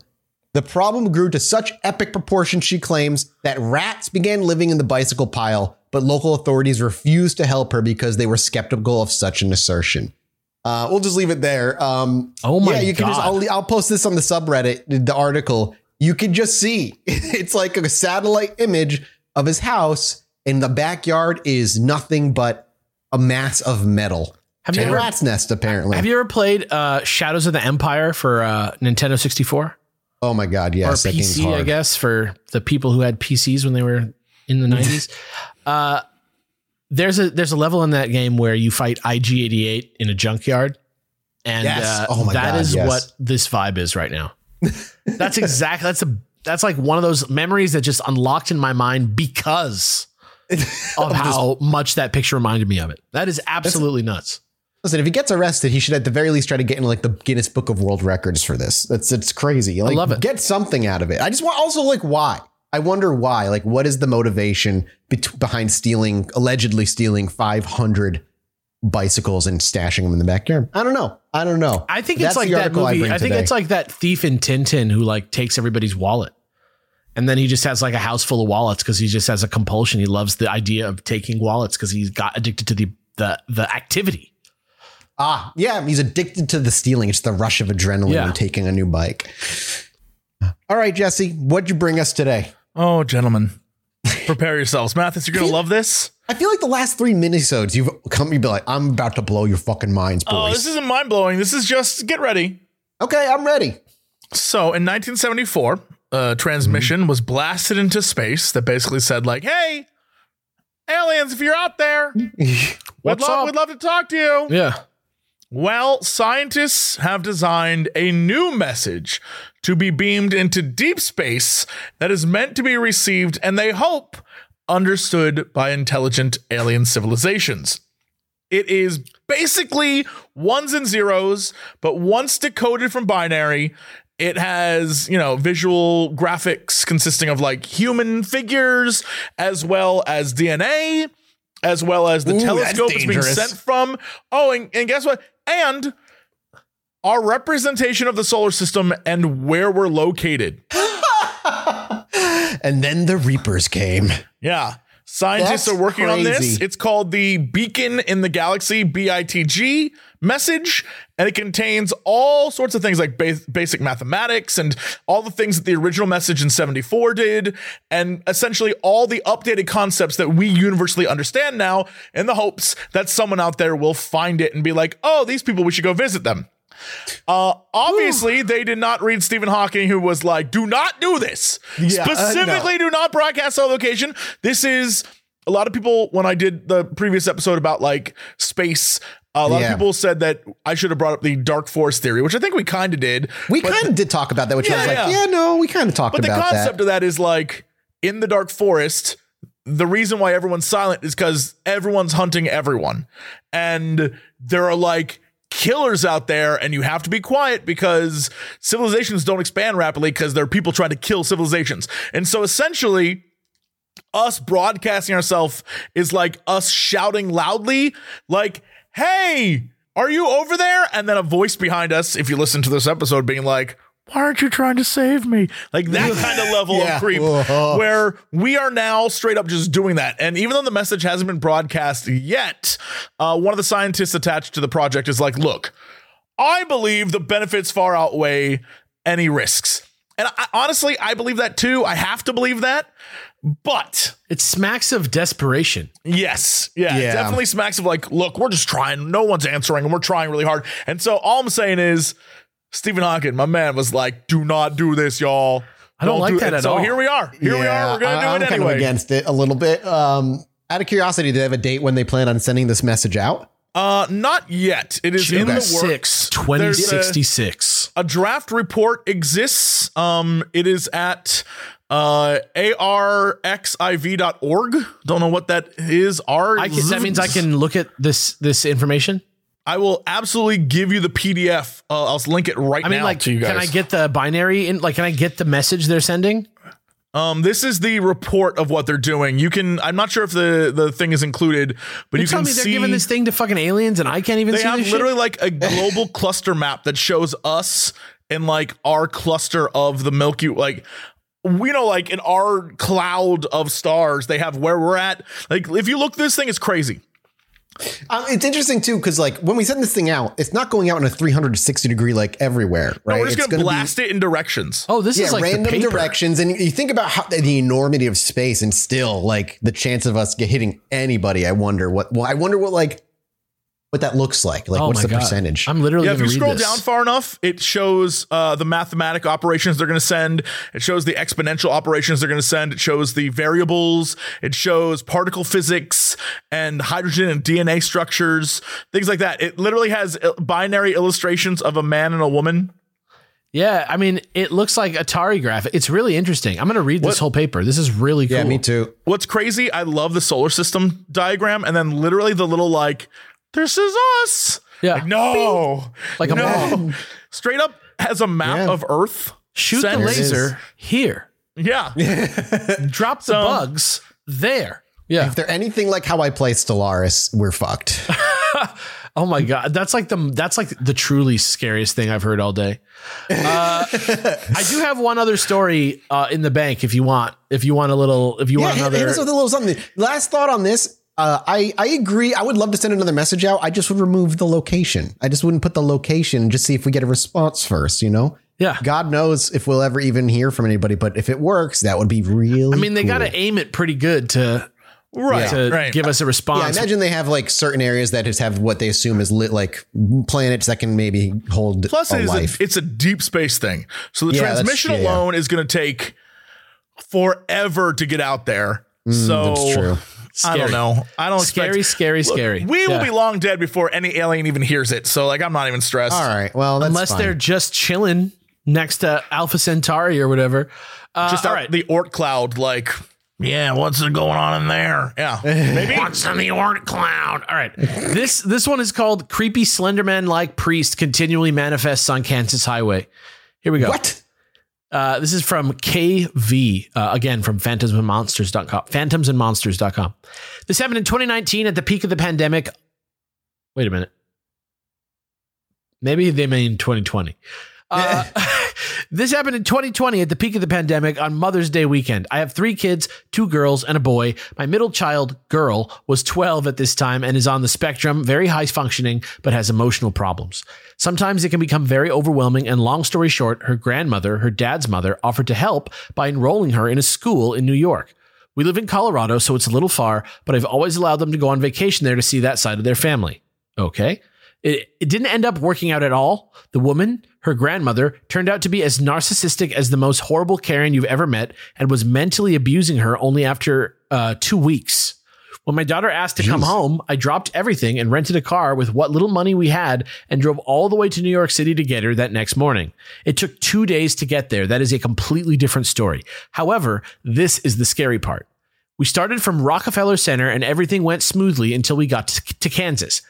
The problem grew to such epic proportions, she claims, that rats began living in the bicycle pile, but local authorities refused to help her because they were skeptical of such an assertion. Uh, we'll just leave it there. Um, Oh my yeah, you can just God. I'll, I'll post this on the subreddit, the article. You can just see it's like a satellite image of his house, and the backyard is nothing but a mass of metal. Have you ever rat's nest, apparently. have you ever played uh, Shadows of the Empire for uh, Nintendo 64 oh my god, or yes, game's PC? I guess for the people who had PCs when they were in the 90s. uh, there's a there's a level in that game where you fight IG88 in a junkyard, and Yes. uh, Oh that God, is yes. what this vibe is right now. That's exactly that's a that's like one of those memories that just unlocked in my mind because of how much that picture reminded me of it. That is absolutely nuts. Listen, if he gets arrested, he should at the very least try to get in like the Guinness Book of World Records for this. That's it's crazy. Like, love it. Get something out of it. I just want also like why. I wonder why. Like, what is the motivation bet- behind stealing, allegedly stealing 500 bicycles and stashing them in the backyard? I don't know. I don't know. I think That's it's like that movie. bring I, think today. it's like that thief in Tintin who like takes everybody's wallet. And then he just has like a house full of wallets because he just has a compulsion. He loves the idea of taking wallets because he's got addicted to the the the activity. Ah, yeah, he's addicted to the stealing. It's the rush of adrenaline Yeah. when taking a new bike. All right, Jesse, what'd you bring us today? Oh, gentlemen, prepare yourselves. Mathas, you're gonna love this. I feel like the last three minisodes, you've come, you'd be like, I'm about to blow your fucking minds, oh, boys. Oh, this isn't mind blowing. This is just get ready. okay, I'm ready. So in 1974, a uh, transmission mm-hmm. was blasted into space that basically said like, "Hey, aliens, if you're out there, we'd What's love, up? we'd love to talk to you." Yeah. Well, scientists have designed a new message to be beamed into deep space that is meant to be received and they hope understood by intelligent alien civilizations. It is basically ones and zeros, but once decoded from binary, it has, you know, visual graphics consisting of like human figures as well as DNA as well as the Ooh, telescope is being sent from. Oh, and, and guess what? And our representation of the solar system and where we're located. And then the Reapers came. Yeah. Scientists That's are working on this. It's called the Beacon in the Galaxy BITG message, and it contains all sorts of things like ba- basic mathematics and all the things that the original message in 74 did, and essentially all the updated concepts that we universally understand now in the hopes that someone out there will find it and be like, oh, these people, we should go visit them. Uh, obviously, they did not read Stephen Hawking, who was like, "Do not do this. Yeah, uh, no. Specifically, do not broadcast our location." This is a lot of people. When I did the previous episode about like space, a lot Yeah. of people said that I should have brought up the dark forest theory, which I think we kind of did. We kind of did talk about that, which I was like, yeah. yeah, no, we kind of talked But about that. But the concept that. of that is like in the dark forest, the reason why everyone's silent is because everyone's hunting everyone. And there are like killers out there, and you have to be quiet because civilizations don't expand rapidly because there are people trying to kill civilizations. And so essentially, us broadcasting ourselves is like us shouting loudly, like, hey, are you over there? And then a voice behind us, if you listen to this episode, being like, why aren't you trying to save me? Like that kind of level Yeah. of creep Whoa. where we are now straight up just doing that. And even though the message hasn't been broadcast yet, uh, one of the scientists attached to the project is like, look, I believe the benefits far outweigh any risks. And I, honestly, I believe that too. I have to believe that. But It smacks of desperation. yes, yeah, it Yeah. definitely smacks of like, look, we're just trying. No one's answering, and we're trying really hard. And so all I'm saying is, Stephen Hawking, my man, was like, do not do this, y'all. I don't like do that it. at so all. here we are. Here we are. We're gonna I- do I'm it kind anyway. of against it a little bit. Um, out of curiosity, do they have a date when they plan on sending this message out? Uh, not yet. It is in June the 6, works. There's a- A, draft report exists. Um, it is at uh arxiv.org. Don't know what that is. R. I can, that means I can look at this this information. I will absolutely give you the PDF. Uh, I'll link it right I mean, now like, to you guys. can I get the binary in? Like, can I get the message they're sending? Um, this is the report of what they're doing. You can. I'm not sure if the the thing is included, but You, you tell can me they're see giving this thing to fucking aliens, and I can't even they see have this shit? literally like a global cluster map that shows us in like our cluster of the Milky like we know like in our cloud of stars they have where we're at like if you look this thing it's crazy Um, it's interesting too because like when we send this thing out, it's not going out in a 360 degree like everywhere, right? no, we're just gonna, be- blast it in directions Oh, this yeah, is like the random paper. directions, and you think about how the enormity of space, and still like the chance of us get hitting anybody. I wonder what. Well, I wonder what like what that looks like. Like, Oh what's the God. percentage? I'm literally yeah if you read scroll this. down far enough it shows uh, the mathematic operations they're going to send it shows the exponential operations they're going to send it shows the variables it shows particle physics and hydrogen and dna structures things like that it literally has uh, binary illustrations of a man and a woman Yeah, I mean, it looks like Atari graphic. It's really interesting. I'm going to read this What- whole paper. This is really cool. yeah, me too. What's crazy, I love the solar system diagram, and then literally the little like, this is us. Yeah. Like, no, Like a no. ball. Straight up has a map Yeah. of Earth. Shoot the laser here. Yeah. Drop the So- bugs there. Yeah. If they're anything like how I play Stellaris, we're fucked. Oh my god, that's like the that's like the truly scariest thing I've heard all day. Uh, I do have one other story uh, in the bank if you want. If you want a little, if you yeah, want hit, another. hit us with a little something. Last thought on this. Uh, I I agree. I would love to send another message out. I just would remove the location. I just wouldn't put the location and just see if we get a response first. You know. yeah, God knows if we'll ever even hear from anybody, but if it works, that would be really. I mean they cool. got to aim it pretty good to Right. to right. give us a Yeah, I response. imagine they have like certain areas that just have what they assume is lit, like planets that can maybe hold Plus, a it is life. a, it's a deep space thing. So the Yeah, transmission yeah. alone is going to take forever to get out there. so Mm, that's true. I don't know. I don't Scary, expect. scary, scary. We will be long dead before any alien even hears it. So like, I'm not even stressed. All right. Well, that's unless fine. they're just chilling next to Alpha Centauri or whatever. Uh, Just all out right. the Oort cloud, like, yeah, what's going on in there? Yeah, maybe. What's in the Oort cloud? All right. This this one is called Creepy Slenderman like priest continually manifests on Kansas highway. Here we go. what? Uh, this is from KV, uh, again from phantomsandmonsters.com. Phantomsandmonsters.com. This happened in 2019 at the peak of the pandemic. Wait a minute. Maybe they mean 2020. Uh, this happened in 2020 at the peak of the pandemic on Mother's Day weekend. I have three kids, two girls and a boy. My middle child, girl, was 12 at this time and is on the spectrum, very high functioning, but has emotional problems. Sometimes it can become very overwhelming. And long story short, her grandmother, her dad's mother, offered to help by enrolling her in a school in New York. We live in Colorado, so it's a little far, but I've always allowed them to go on vacation there to see that side of their family. Okay. It, it didn't end up working out at all. The woman, her grandmother, turned out to be as narcissistic as the most horrible Karen you've ever met and was mentally abusing her only after uh, two weeks. When my daughter asked to come home, I dropped everything and rented a car with what little money we had and drove all the way to New York City to get her that next morning. It took two days to get there. That is a completely different story. However, this is the scary part. We started from Rockefeller Center and everything went smoothly until we got to, to Kansas.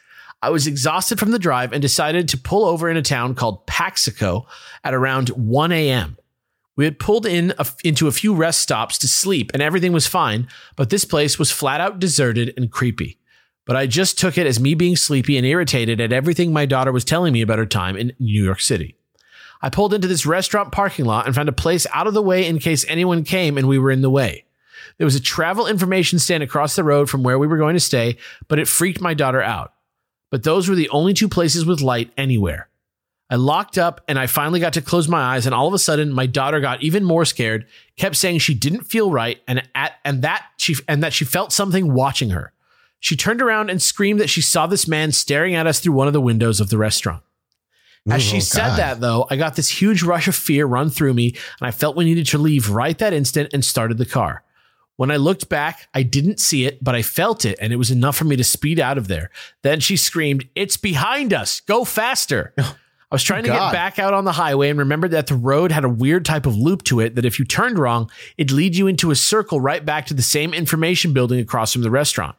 I was exhausted from the drive and decided to pull over in a town called Paxico at around 1 a.m. We had pulled in a, into a few rest stops to sleep and everything was fine, but this place was flat out deserted and creepy. But I just took it as me being sleepy and irritated at everything my daughter was telling me about her time in New York City. I pulled into this restaurant parking lot and found a place out of the way in case anyone came and we were in the way. There was a travel information stand across the road from where we were going to stay, but it freaked my daughter out. But those were the only two places with light anywhere. I locked up and I finally got to close my eyes and all of a sudden my daughter got even more scared, kept saying she didn't feel right and at and that she and that she felt something watching her. She turned around and screamed that she saw this man staring at us through one of the windows of the restaurant. As she Oh, said that, though, I got this huge rush of fear run through me, and I felt we needed to leave right that instant and started the car. When I looked back, I didn't see it, but I felt it, and it was enough for me to speed out of there. Then she screamed, It's behind us! Go faster! I was trying to God. get back out on the highway and remembered that the road had a weird type of loop to it that if you turned wrong, it'd lead you into a circle right back to the same information building across from the restaurant.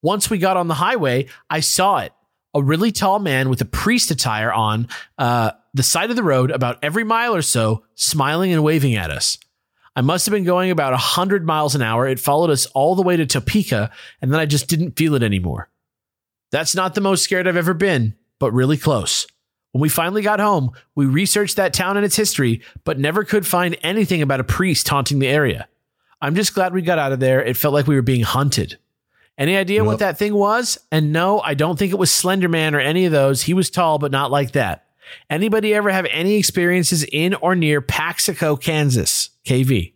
Once we got on the highway, I saw it. A really tall man with a priest attire on uh, the side of the road about every mile or so, smiling and waving at us. I must have been going about 100 miles an hour. It followed us all the way to Topeka, and then I just didn't feel it anymore. That's not the most scared I've ever been, but really close. When we finally got home, we researched that town and its history, but never could find anything about a priest haunting the area. I'm just glad we got out of there. It felt like we were being hunted. Any idea what that thing was? And no, I don't think it was Slender Man or any of those. He was tall, but not like that. Anybody ever have any experiences in or near Paxico, Kansas? KV.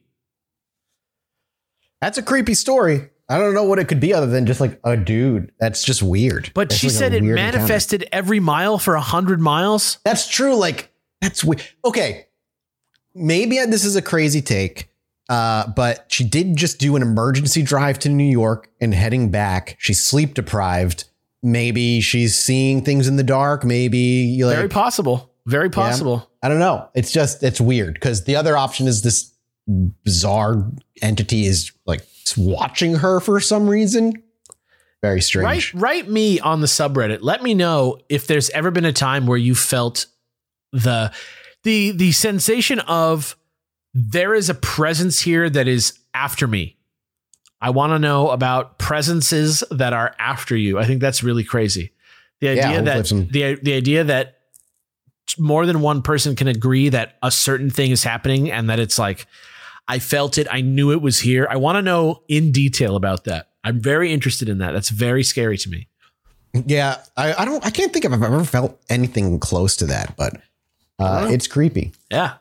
That's a creepy story. I don't know what it could be other than just like a dude. That's just weird. But That's she like said it weird encounter. manifested every mile for a hundred miles. That's true. Like that's weird. Okay, maybe this is a crazy take, uh, but she did just do an emergency drive to New York and heading back. She's sleep deprived. Maybe she's seeing things in the dark. Maybe you like Very possible. Very possible. I don't know. It's just it's weird because the other option is this bizarre entity is like watching her for some reason. Very strange. Write write me on the subreddit. Let me know if there's ever been a time where you felt the the the sensation of there is a presence here that is after me. I want to know about presences that are after you. I think that's really crazy. The idea hopefully that some- the the idea that more than one person can agree that a certain thing is happening and that it's like I felt it, I knew it was here. I want to know in detail about that. I'm very interested in that. That's very scary to me. Yeah, I, I don't. I can't think if I've ever felt anything close to that, but uh, it's creepy. Yeah.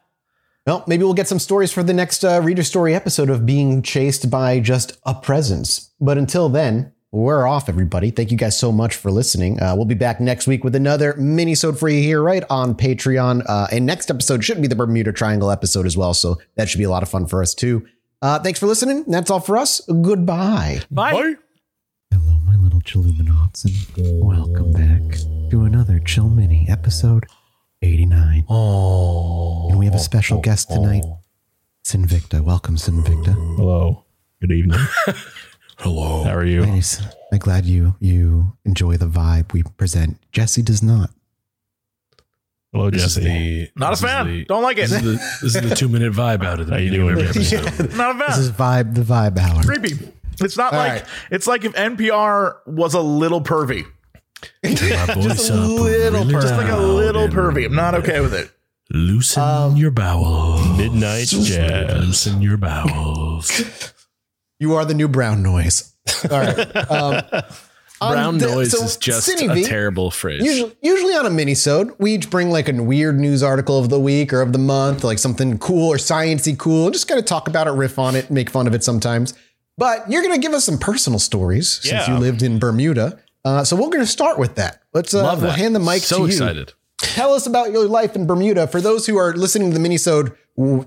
Well, maybe we'll get some stories for the next uh, reader story episode of being chased by just a presence. But until then, we're off, everybody. Thank you guys so much for listening. Uh, we'll be back next week with another mini-sode for you here, right on Patreon. Uh, and next episode should be the Bermuda Triangle episode as well, so that should be a lot of fun for us too. Uh, thanks for listening. That's all for us. Goodbye. Bye. Hello, my little Chilluminauts, and welcome back to another Chill Mini episode 89. Oh. And we have a special guest tonight, Sinvicta. Welcome, Sinvicta. Hello. Good evening. Hello. How are you? Nice. I'm glad you you enjoy the vibe we present. Jesse does not. Hello, This Jesse. the Not a fan. the- Don't like it. This is the, this is the two minute vibe out of the How you beginning of doing? every episode. Not a fan. This is vibe, the vibe hour. creepy. It's not All like right. it's like if NPR was a little pervy, My voice a little really per- just like a little pervy. I'm not okay with it. Loosen Um, your bowels. Midnight jazz. Loosen your bowels. You are the new brown noise. All right. Um, Brown the- noise so is just Cine a terrible phrase. Usually, usually on a mini-sode, we each bring like a weird news article of the week or of the month, like something cool or sciencey cool, and just kind of talk about it, riff on it, make fun of it sometimes. But you're gonna give us some personal stories since you lived in Bermuda. Uh, so we're gonna start with that. Let's uh, Love we'll that. hand the mic so to you. excited. Tell us about your life in Bermuda. For those who are listening to the minisode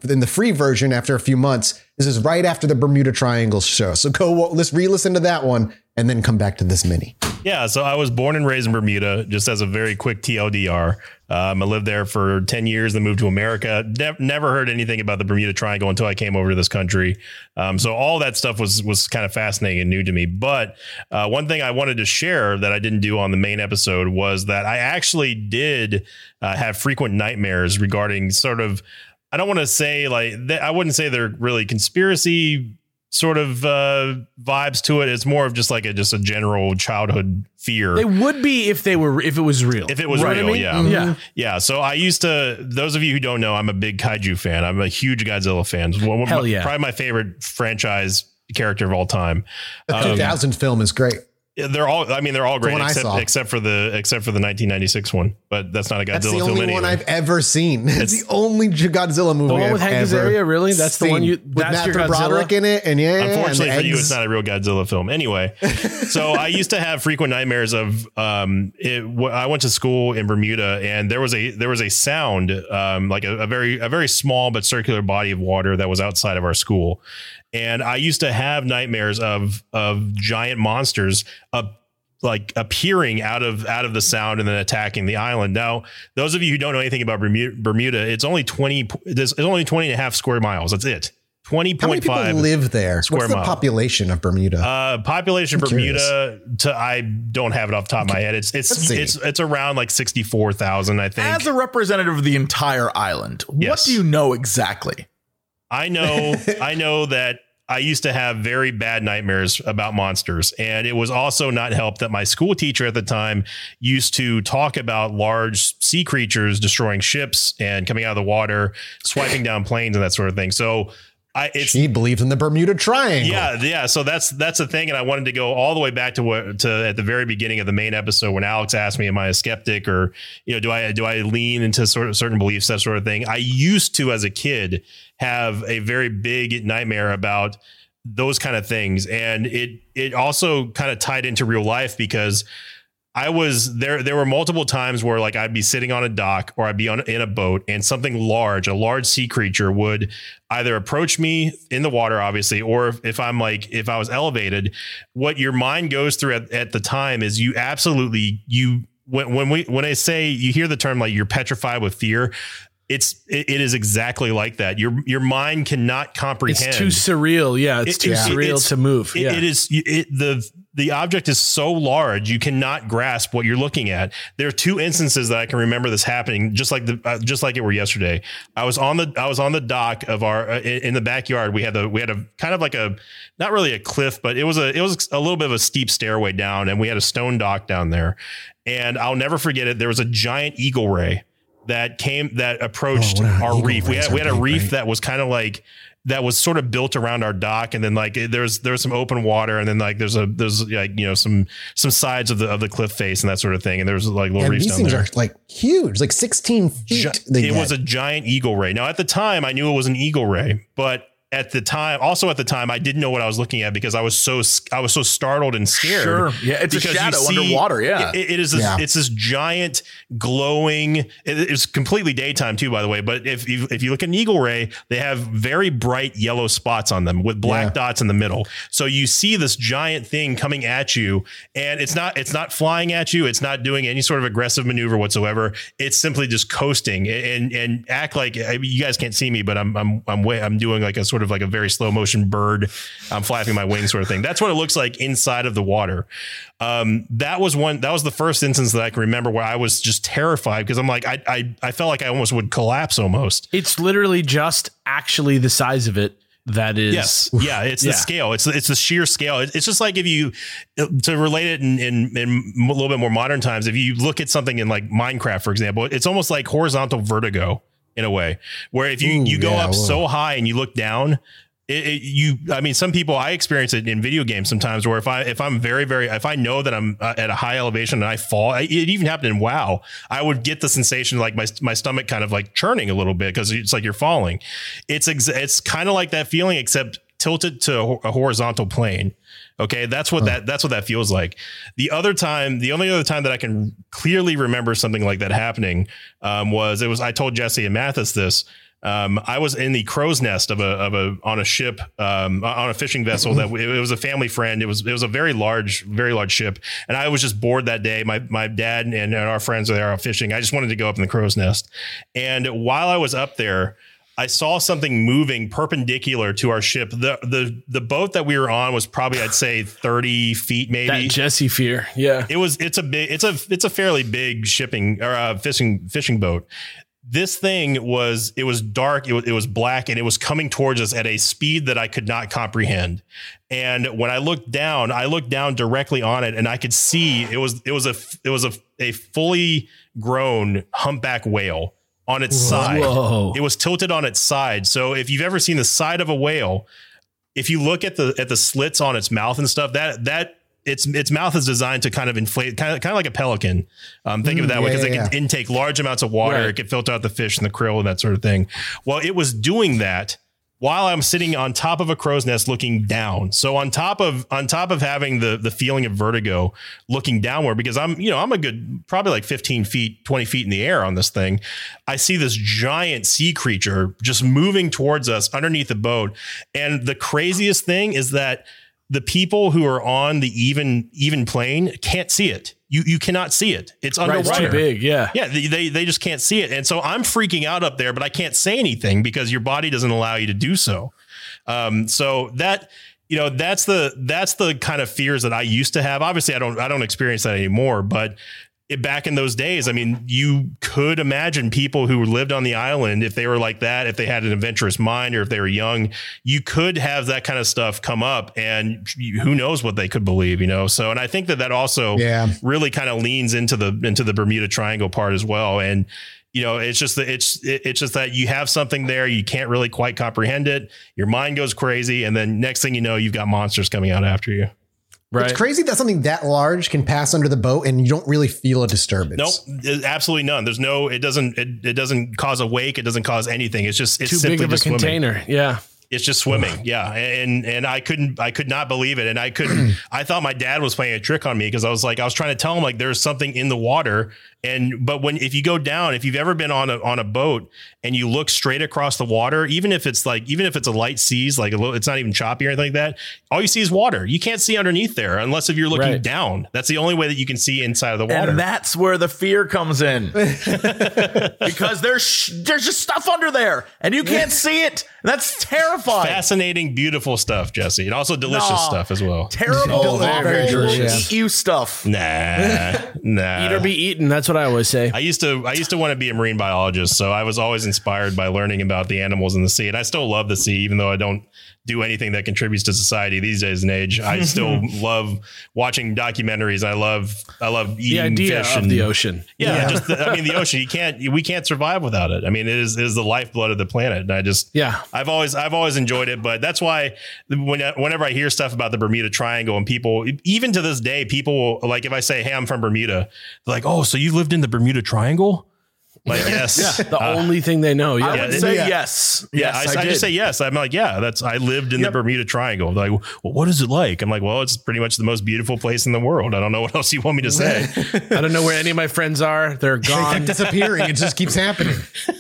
in the free version after a few months, this is right after the Bermuda Triangle show. So go let's re-listen to that one and then come back to this mini. Yeah, so I was born and raised in Bermuda. Just as a very quick TLDR, um, I lived there for ten years, then moved to America. Ne- never heard anything about the Bermuda Triangle until I came over to this country. Um, so all that stuff was was kind of fascinating and new to me. But uh, one thing I wanted to share that I didn't do on the main episode was that I actually did uh, have frequent nightmares regarding sort of. I don't want to say like th- I wouldn't say they're really conspiracy sort of uh, vibes to it. It's more of just like a just a general childhood fear. They would be if they were if it was real. if it was Right? real, I mean? yeah. Yeah. Yeah. So I used to, those of you who don't know, I'm a big kaiju fan. I'm a huge Godzilla fan. One Hell my- yeah. Probably my favorite franchise character of all time. The Um, 2000 film is great. They're all, I mean, they're all great one I except, except for the, except for the 1996 one, but that's not a Godzilla. That's the only anyway. one I've ever seen. It's, the only Godzilla movie The one I've with Hank ever Azaria, really? That's the one seen. you- with that's your Godzilla? Broderick in it, and yeah, Unfortunately and for you, it's not a real Godzilla film. Anyway, so I used to have frequent nightmares of. Um, it, wh- I went to school in Bermuda, and there was a there was a sound, um, like a, a very a very small but circular body of water that was outside of our school, and I used to have nightmares of of giant monsters up like appearing out of out of the sound and then attacking the island. Now, those of you who don't know anything about Bermuda, Bermuda it's only 20 it's only 20 and a half square miles. That's it. How many people 20.5 live there? square What's the mile. population of Bermuda? uh, population I'm Bermuda. To I don't have it off the top of my head. It's Let's it's it's it's around like sixty four thousand. I think. As a representative of the entire island, what do you know exactly? I know I know that I used to have very bad nightmares about monsters, and it was also not helped that my school teacher at the time used to talk about large sea creatures destroying ships and coming out of the water, swiping down planes and that sort of thing. So. I, it's she believes in the Bermuda Triangle. Yeah, yeah. So that's that's the thing, and I wanted to go all the way back to what to at the very beginning of the main episode when Alex asked me, "Am I a skeptic, or you know, do I do I lean into sort of certain beliefs, that sort of thing?" I used to, as a kid, have a very big nightmare about those kind of things, and it it also kind of tied into real life because. I was there. There were multiple times where, like, I'd be sitting on a dock or I'd be on in a boat, and something large, a large sea creature, would either approach me in the water, obviously, or if, if I'm like, if I was elevated, what your mind goes through at, at the time is you absolutely you when when we when I say you hear the term like you're petrified with fear. It's it, is exactly like that. Your your mind cannot comprehend. It's too surreal. Yeah, it's It- too yeah. surreal It's- to move. It- yeah. it is it, the the object is so large you cannot grasp what you're looking at. There are two instances that I can remember this happening, just like the uh, just like it were yesterday. I was on the I was on the dock of our uh, in, in the backyard. We had the we had a kind of like a not really a cliff, but it was a it was a little bit of a steep stairway down, and we had a stone dock down there. And I'll never forget it. There was a giant eagle ray that came that approached Oh, our reef. We had we had a reef right? that was kind of like that was sort of built around our dock and then like there's there's some open water and then like there's a there's like you know some some sides of the of the cliff face and that sort of thing and there's like little and reefs these down things there. are like huge, like 16 feet. they it was a giant eagle ray. Now at the time I knew it was an eagle ray, but at the time, also at the time, I didn't know what I was looking at because I was so I was so startled and scared. Sure. Yeah, it's a Because you shadow see- underwater. Yeah. it- it is. This, Yeah. It's this giant glowing. It, it's completely daytime too, by the way. But if you if you look at an eagle ray, they have very bright yellow spots on them with black Yeah. dots in the middle. So you see this giant thing coming at you, and it's not it's not flying at you. It's not doing any sort of aggressive maneuver whatsoever. It's simply just coasting and and act like you guys can't see me, but I'm I'm I'm way, I'm doing like a sort of of like a very slow motion bird. I'm flapping my wings sort of thing. That's what it looks like inside of the water. Um, that was one. That was the first instance that I can remember where I was just terrified because I'm like I I I felt like I almost would collapse almost. It's literally just actually the size of it that is. Yes, yeah, it's the Yeah. scale. It's it's the sheer scale. It's just like if you to relate it in, in in a little bit more modern times. If you look at something in like Minecraft, for example, it's almost like horizontal vertigo in a way, where if you Ooh, you go yeah, up whoa. so high and you look down. It, it, you, I mean, some people I experience it in video games sometimes. Where if I if I'm very very if I know that I'm uh, at a high elevation and I fall, I, it even happened in WoW. I would get the sensation like my my stomach kind of like churning a little bit because it's like you're falling. It's ex- it's kind of like that feeling except tilted to a horizontal plane. Okay, that's what that that's what that feels like. The other time, the only other time that I can clearly remember something like that happening um, was it was I told Jesse and Mathas this. Um, I was in the crow's nest of a of a on a ship um, on a fishing vessel that it was a family friend. It was it was a very large very large ship, and I was just bored that day. My my dad and our friends were there out fishing. I just wanted to go up in the crow's nest, and while I was up there. I saw something moving perpendicular to our ship. The the the boat that we were on was probably I'd say 30 feet maybe. That Jesse fear. Yeah. it was it's a big it's a it's a fairly big shipping or uh, fishing fishing boat. This thing was it was dark, it was, it was black and it was coming towards us at a speed that I could not comprehend. And when I looked down, I looked down directly on it and I could see it was it was a it was a a fully grown humpback whale on its side. It was tilted on its side. So if you've ever seen the side of a whale, if you look at the at the slits on its mouth and stuff, that that its its mouth is designed to kind of inflate, kind of kind of like a pelican. Um, think of it that way because yeah, it can intake large amounts of water. Right. It can filter out the fish and the krill and that sort of thing. Well, it was doing that while I'm sitting on top of a crow's nest looking down. So on top of on top of having the the feeling of vertigo looking downward because I'm you know I'm a good probably like 15 feet 20 feet in the air on this thing. I see this giant sea creature just moving towards us underneath the boat. And the craziest thing is that the people who are on the even even plane can't see it. You you cannot see it. It's Right, underwater. it's too big. Yeah. Yeah, they, they they just can't see it, and so I'm freaking out up there, but I can't say anything because your body doesn't allow you to do so. Um, so that you know that's the that's the kind of fears that I used to have. Obviously, I don't I don't experience that anymore, but it, back in those days, I mean, you could imagine people who lived on the island if they were like that, if they had an adventurous mind or if they were young, you could have that kind of stuff come up, and who knows what they could believe, you know. So, and I think that that also Yeah. really kind of leans into the into the Bermuda Triangle part as well. And you know, it's just that it's it- it's just that you have something there, you can't really quite comprehend it. Your mind goes crazy, and then next thing you know, you've got monsters coming out after you. Right. It's crazy that something that large can pass under the boat and you don't really feel a disturbance. Nope, absolutely none. There's no. It doesn't. It, it doesn't cause a wake. It doesn't cause anything. It's just it's Too simply big of a just swimming. container. Yeah. It's just swimming. Yeah. And and I couldn't I could not believe it. And I couldn't I thought my dad was playing a trick on me because I was like I was trying to tell him like there's something in the water. And but when if you go down, if you've ever been on a on a boat and you look straight across the water, even if it's like even if it's a light seas, like a little it's not even choppy or anything like that, all you see is water. You can't see underneath there unless if you're looking Right. down. That's the only way that you can see inside of the water. And that's where the fear comes in. because there's sh- there's just stuff under there and you can't see it. That's terrifying. Fascinating, beautiful stuff, Jesse. And also delicious No. stuff as well. Terrible, Oh, very, very awful, delicious. eat you stuff. Nah, nah. Eat or be eaten. That's what I always say. I used to I used to want to be a marine biologist, so I was always inspired by learning about the animals in the sea. And I still love the sea, even though I don't do anything that contributes to society these days and age. I still love watching documentaries. I love I love the eating idea fish and the ocean. Yeah, just the, I mean the ocean. You can't we can't survive without it. I mean it is it is the lifeblood of the planet. And I just Yeah. I've always I've always enjoyed it, but that's why when whenever I hear stuff about the Bermuda Triangle and people even to this day people will, like if I say hey I'm from Bermuda they're like oh so you lived in the Bermuda Triangle like yes The only thing they know. Yeah. I would yeah, say yeah. yes. yeah Yes, I, I, did. just say yes I'm like yeah that's I lived in Yep. the Bermuda Triangle They're like well what is it like I'm like well it's pretty much the most beautiful place in the world I don't know what else you want me to say I don't know where any of my friends are. They're gone. kept disappearing. It just keeps happening.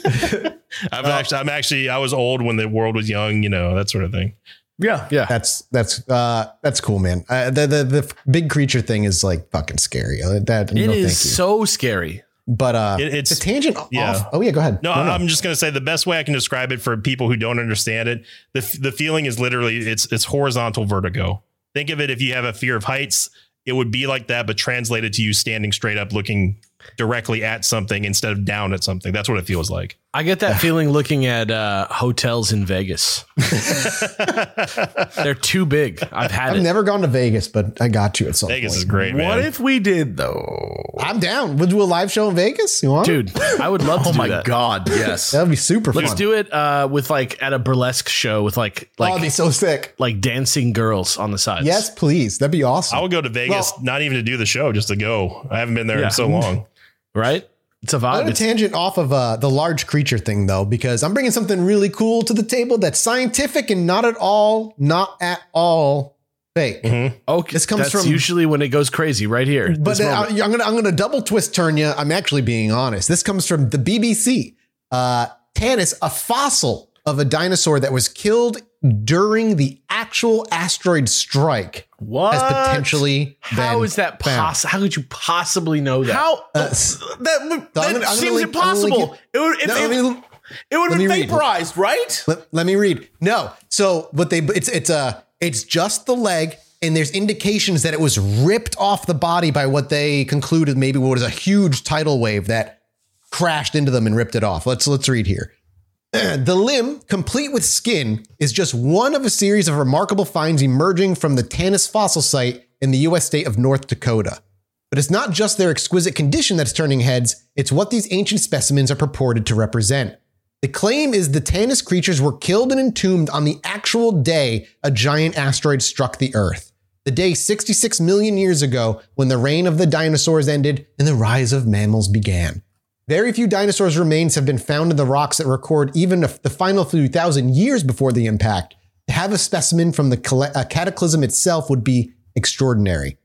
I'm actually I'm actually I was old when the world was young you know that sort of thing Yeah. yeah. That's that's uh that's cool, man. Uh, the the the big creature thing is like fucking scary. Uh, that It no, is thank you. so scary. But uh, It- it's- a tangent yeah. off. Oh yeah, go ahead. No, I'm just gonna say the best way I can describe it for people who don't understand it. The the feeling is literally it's it's horizontal vertigo. Think of it if you have a fear of heights, it would be like that, but translated to you standing straight up, looking directly at something instead of down at something. That's what it feels like. I get that feeling looking at uh, hotels in Vegas. They're too big. I've had I've it. never gone to Vegas, but I got you at some Vegas point. is great, man. What if we did though? I'm down. We'll do a live show in Vegas. You want? Dude, I would love to Oh do my that. god, yes. that'd be super fun. Let's fun. do it uh, with like at a burlesque show with like oh, like that'd be so sick. like dancing girls on the sides. Yes, please. That'd be awesome. I would go to Vegas, Well- not even to do the show, just to go. I haven't been there Yeah. in so long. right. It's a I'm vibe. on a tangent off of uh, the large creature thing, though, because I'm bringing something really cool to the table that's scientific and not at all, not at all fake. okay, this comes that's from- usually when it goes crazy. Right here. But I, I'm gonna I'm gonna double twist turn you. I'm actually being honest. This comes from the BBC. Uh, Tanis, a fossil of a dinosaur that was killed during the actual asteroid strike, What? has potentially how is that possible? How could you possibly know that? How Uh, that, I'm that I'm seems link- gonna link impossible. It would, if, No, if- me- it would have been read. vaporized, right? Let, let me read. No. So what they it's it's uh it's just the leg and there's indications that it was ripped off the body by what they concluded maybe was a huge tidal wave that crashed into them and ripped it off. Let's let's read here. The limb, complete with skin, is just one of a series of remarkable finds emerging from the Tanis fossil site in the US state of North Dakota. But it's not just their exquisite condition that's turning heads, it's what these ancient specimens are purported to represent. The claim is the Tanis creatures were killed and entombed on the actual day a giant asteroid struck the Earth. The day 66 million years ago when the reign of the dinosaurs ended and the rise of mammals began. Very few dinosaurs' remains have been found in the rocks that record even the final few thousand years before the impact. To have a specimen from the uh, cataclysm itself would be extraordinary.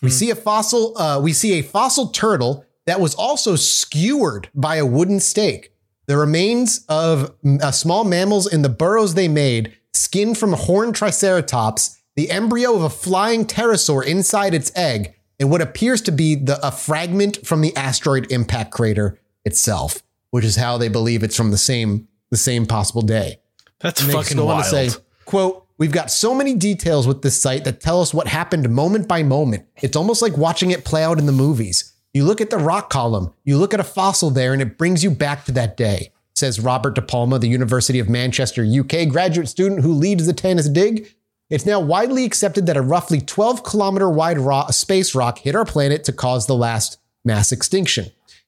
We see a fossil. Uh, we see a fossil turtle that was also skewered by a wooden stake. The remains of uh, small mammals in the burrows they made, skin from a horned triceratops, the embryo of a flying pterosaur inside its egg, and what appears to be the a fragment from the asteroid impact crater itself, which is how they believe it's from the same the same possible day. That's And fucking wild. to say, quote, we've got so many details with this site that tell us what happened moment by moment. It's almost like watching it play out in the movies. You look at the rock column, you look at a fossil there, and it brings you back to that day, says Robert De Palma, the University of Manchester, UK graduate student who leads the Tanis dig. It's now widely accepted that a roughly 12 kilometer wide space rock hit our planet to cause the last mass extinction.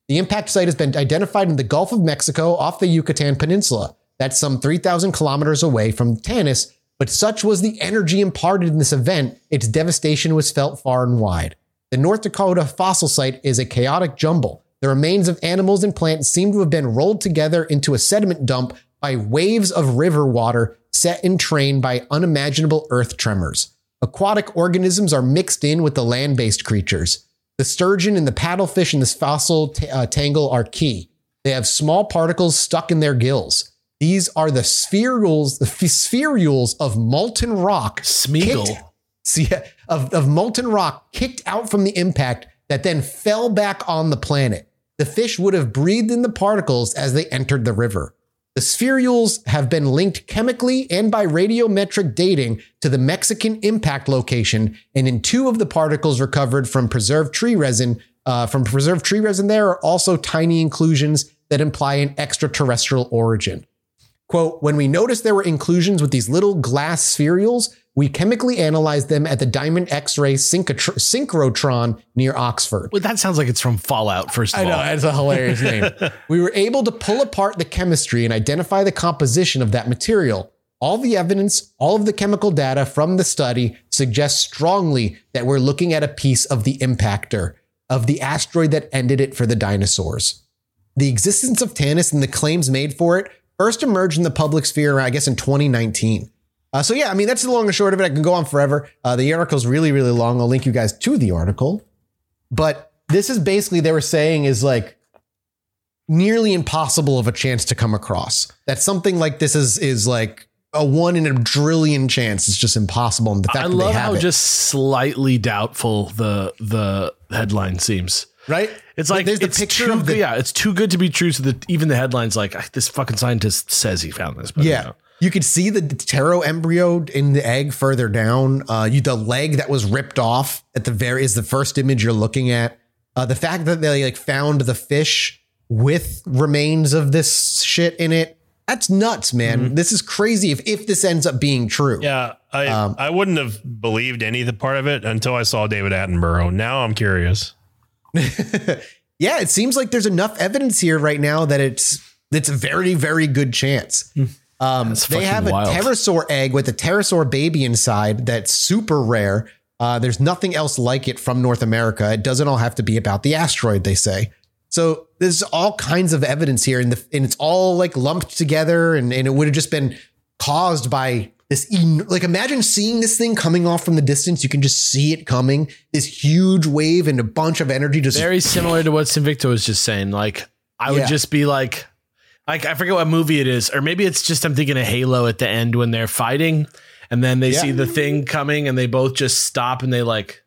The impact site has been identified in the Gulf of Mexico off the Yucatan Peninsula. That's some 3,000 kilometers away from Tanis, but such was the energy imparted in this event, its devastation was felt far and wide. The North Dakota fossil site is a chaotic jumble. The remains of animals and plants seem to have been rolled together into a sediment dump by waves of river water set in train by unimaginable earth tremors. Aquatic organisms are mixed in with the land based creatures. The sturgeon and the paddlefish in this fossil t- uh, tangle are key. They have small particles stuck in their gills. These are the spherules, the spherules of molten rock. Smeagol. kicked- See, of, of molten rock kicked out from the impact that then fell back on the planet. The fish would have breathed in the particles as they entered the river. The spherules have been linked chemically and by radiometric dating to the Mexican impact location, and in two of the particles recovered from preserved tree resin, uh, from preserved tree resin, there are also tiny inclusions that imply an extraterrestrial origin. Quote, when we noticed there were inclusions with these little glass spherules, we chemically analyzed them at the Diamond X-ray synchrotr- synchrotron near Oxford. Well, that sounds like it's from Fallout. First of all, I know it's a hilarious name. we were able to pull apart the chemistry and identify the composition of that material. All the evidence, all of the chemical data from the study suggests strongly that we're looking at a piece of the impactor, of the asteroid that ended it for the dinosaurs. The existence of Tanis and the claims made for it first emerged in the public sphere, I guess, in 2019. Uh, so yeah, I mean that's the long and short of it. I can go on forever. Uh, the article's really, really long. I'll link you guys to the article. But this is basically they were saying is like nearly impossible of a chance to come across. That something like this is is like a one in a trillion chance. It's just impossible. And the fact I that they love have how it, just slightly doubtful the the headline seems. right. It's like there's the it's picture too of the- Yeah, it's too good to be true. So that even the headlines like "Ah, this fucking scientist says he found this. But Yeah. no. You could see the ptero embryo in the egg further down. Uh, you the leg that was ripped off at the very is the first image you're looking at. Uh, the fact that they like found the fish with remains of this shit in it. That's nuts, man. This is crazy if, if this ends up being true. Yeah, I Um, I wouldn't have believed any of the part of it until I saw David Attenborough. Now I'm curious. yeah, it seems like there's enough evidence here right now that it's it's a very very good chance. Um, they have a wild. pterosaur egg with a pterosaur baby inside that's super rare. Uh, there's nothing else like it from North America. It doesn't all have to be about the asteroid, they say. So there's all kinds of evidence here, and, the, and it's all like lumped together, and, and it would have just been caused by this. En- like imagine seeing this thing coming off from the distance. You can just see it coming. This huge wave and a bunch of energy just very similar to what Sinvicta was just saying. Like I would Yeah. just be like, like I forget what movie it is, or maybe it's just I'm thinking of Halo at the end when they're fighting, and then they Yeah. see the thing coming, and they both just stop and they like,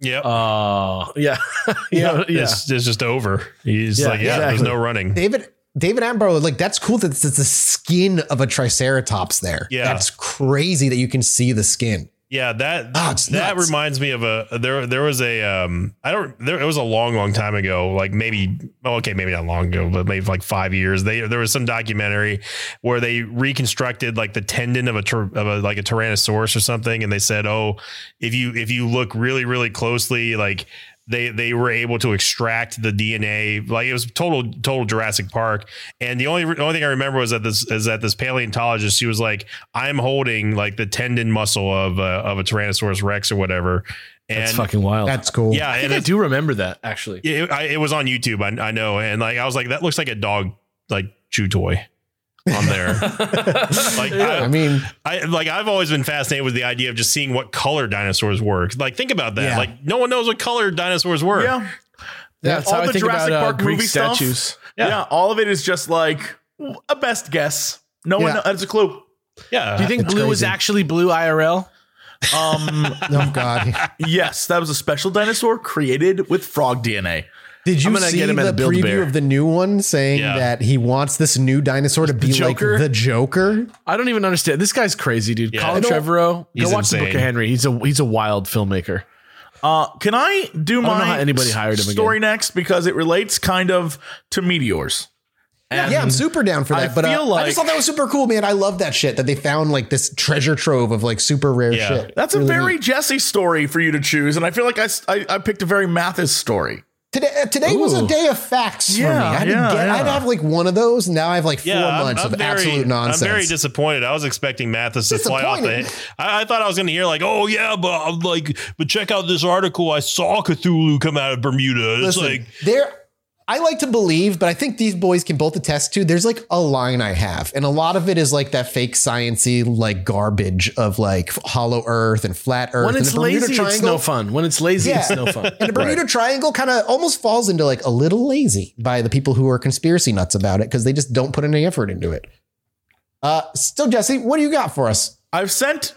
Yep. oh yeah, you know, yeah. It's, it's just over. He's Yeah, like, yeah, exactly. there's no running. David David Attenborough, like that's cool that it's the skin of a triceratops there. Yeah. That's crazy that you can see the skin. Yeah, that Oh, that nuts. reminds me of a there there was a um I don't there it was a long long time ago like maybe oh, okay maybe not long ago but maybe like 5 years they there was some documentary where they reconstructed like the tendon of a of a like a tyrannosaurus or something and they said oh if you if you look really really closely like they they were able to extract the DNA like it was total total Jurassic Park and the only only thing I remember was that this is that this paleontologist she was like I'm holding like the tendon muscle of a, of a Tyrannosaurus Rex or whatever and That's fucking wild. That's cool. yeah I think I do remember that actually. it, I, it was on YouTube I, I know and like I was like that looks like a dog like chew toy on there like I, I mean, I like I've always been fascinated with the idea of just seeing what color dinosaurs were. Like think about that. Yeah. Like no one knows what color dinosaurs were. Yeah. That's all how I the think Jurassic about uh, Park Greek movie stuff. statues. Yeah. All of it is just like a best guess. No one has a clue. Yeah. Do you think That's blue was crazy. actually blue IRL? Um, oh god. yes, that was a special dinosaur created with frog DNA. Did you see get him the a Build-A-Bear. preview of the new one saying Yeah. that he wants this new dinosaur to be like the Joker? I don't even understand. This guy's crazy, dude. Yeah. Colin Trevorrow. Go watch the Book of Henry. He's a he's a wild filmmaker. Uh, can I do don't my anybody hired him story next because it relates kind of to meteors? And yeah, I'm super down for I that. But uh, feel I just thought that was super cool, man. I love that shit that they found like this treasure trove of like super rare Yeah. shit. That's a very neat. Jesse story for you to choose, and I feel like I I picked a very Mathas story. Today. uh, Today was a day of facts for me. Yeah, I had to yeah, get. I had to yeah. have like one of those. And now I have like four yeah, I'm- months I'm of very- absolute nonsense. I'm very disappointed. I was expecting Mathas to fly off the. Disappointed? I, I thought I was going to hear like, "Oh yeah, but I'm like, but check out this article. I saw Cthulhu come out of Bermuda. It's Listen, like, there. I like to believe, but I think these boys can both attest to. There's like a line I have, and a lot of it is like that fake sciency like garbage of like hollow Earth and flat Earth. When and it's the Bermuda lazy, it's no fun. When it's lazy, it's no fun. And the Bermuda Triangle kind of almost falls into like a little lazy by the people who are conspiracy nuts about it because they just don't put any effort into it. Uh, still, Jesse, what do you got for us? I've sent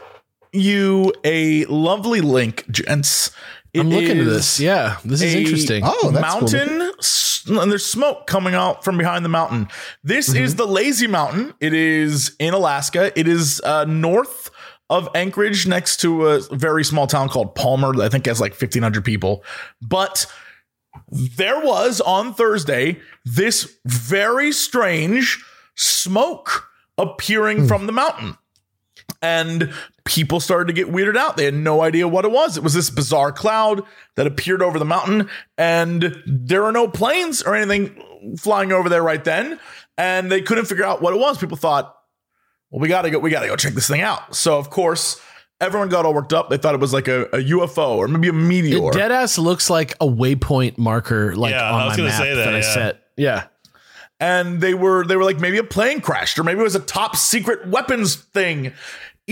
you a lovely link, gents. I'm looking at this. Yeah, this is interesting. Oh, that's cool. mountain s- and there's smoke coming out from behind the mountain. This is the Lazy Mountain. It is in Alaska. It is uh, north of Anchorage, next to a very small town called Palmer. that I think has like 1,500 people. But there was on Thursday this very strange smoke appearing from the mountain. And people started to get weirded out. They had no idea what it was. It was this bizarre cloud that appeared over the mountain, and there are no planes or anything flying over there right then. And they couldn't figure out what it was. People thought, well, we gotta go, we gotta go check this thing out. So of course, everyone got all worked up. They thought it was like a, a UFO or maybe a meteor. It dead ass looks like a waypoint marker, like Yeah, on I was my gonna map say that, that, I yeah. set. Yeah, and they were they were like maybe a plane crashed or maybe it was a top secret weapons thing.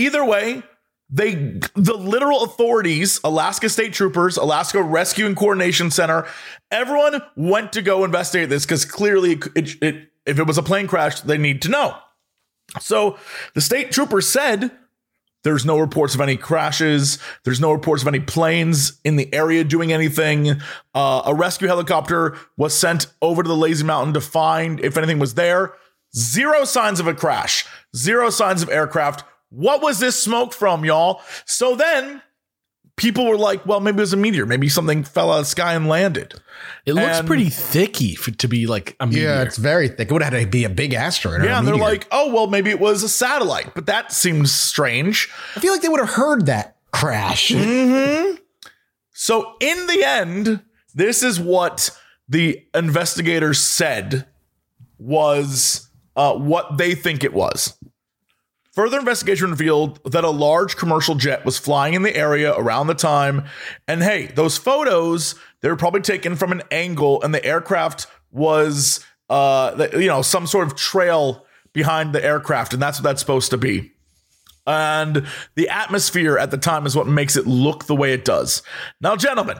Either way, they the literal authorities, Alaska State Troopers, Alaska Rescue and Coordination Center, everyone went to go investigate this because clearly it, it, if it was a plane crash, they need to know. So the state troopers said There's no reports of any crashes. There's no reports of any planes in the area doing anything. Uh, a rescue helicopter was sent over to the Lazy Mountain to find if anything was there. Zero signs of a crash. Zero signs of aircraft. What was this smoke from, y'all? So then people were like, well, maybe it was a meteor. Maybe something fell out of the sky and landed. It looks And- pretty thicky for, to be like a meteor. Yeah, it's very thick. It would have had to be a big asteroid. or Yeah, a and they're like, oh, well, maybe it was a satellite, but that seems strange. I feel like they would have heard that crash. So, in the end, this is what the investigators said was uh, what they think it was. Further investigation revealed that a large commercial jet was flying in the area around the time. And hey, those photos, they were probably taken from an angle, and the aircraft was, uh, you know, some sort of trail behind the aircraft. And that's what that's supposed to be. And the atmosphere at the time is what makes it look the way it does. Now, gentlemen,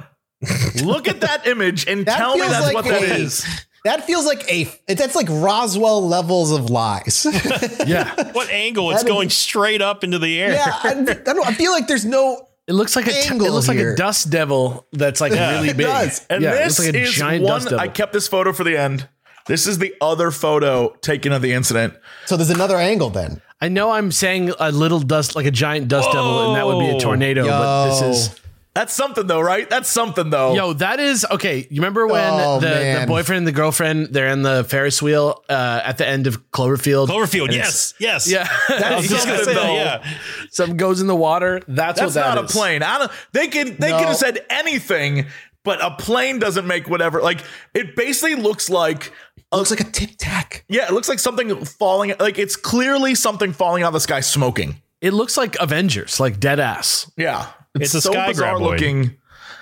look at that image and That tell me that's like what that a- is. That feels like a. That's like Roswell levels of lies. yeah. What angle? It's That is- going straight up into the air. yeah, I, I don't. I feel like there's no. It looks like a t- Angle it looks like a dust devil that's like really it big. does. And yeah, this it looks like a is giant one. dust devil. I kept this photo for the end. This is the other photo taken of the incident. So there's another angle then. I know I'm saying a little dust, like a giant dust devil, and that would be a Whoa. tornado. But this is That's something though, right? That's something though. yo, that is okay. You remember when Oh, the, the boyfriend and the girlfriend they're in the Ferris wheel uh, at the end of Cloverfield? Cloverfield. Yes. Yes. Yeah, I was just gonna say that. Yeah. Something goes in the water. That's, that's what that not is. a plane. I don't, they could they No. could have said anything, but a plane doesn't make whatever. Like it basically looks like looks like a tic tac. yeah, it looks like something falling. Like it's clearly something falling out of the sky, smoking. It looks like Avengers, like dead ass. Yeah, It's a sky bizarre graboid. looking.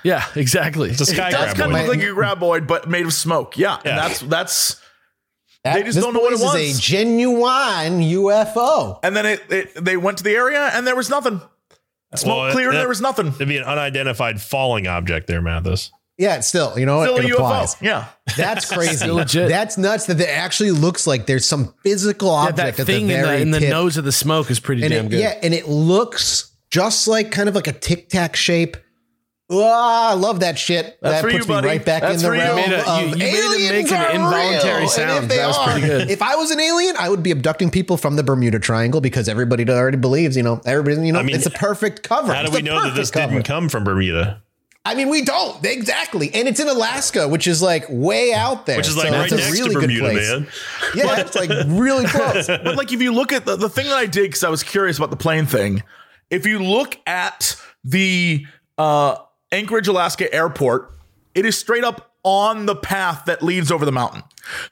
Yeah, exactly. It's a sky That's grab kind of look like a graboid, but made of smoke. Yeah, Yeah. and that's that's. That, They just don't know what it place was. Is a genuine UFO. And then it, it they went to the area and there was nothing. Smoke Well, cleared. that- there was nothing. It'd be an unidentified falling object there, Mathas. Yeah, it's still, you know? Still a It UFO. applies. Yeah. That's crazy. Legit. That's nuts that it actually looks like there's some physical Yeah, object that at thing the in the, in the tip. nose of the smoke is pretty and damn it, good. Yeah, and it looks just like kind of like a tic tac shape. Ah, I love that shit. That's that for you, puts buddy. me right back That's in the for you. realm You made a- of you- you made it make an are involuntary real. Sound. if That was are- pretty good. If I was an alien, I would be abducting people from the Bermuda Triangle because everybody already believes, you know, everybody, you know, I mean, it's a perfect cover. How do It's we know that this cover. didn't come from Bermuda? I mean, we don't exactly, and it's in Alaska, which is like way out there, Which is like So right it's a next really to good Bermuda, place. man. Yeah, it's like really close. but like if you look at the, the thing that I did because I was curious about the plane thing, if you look at the uh, Anchorage, Alaska airport, it is straight up on the path that leads over the mountain.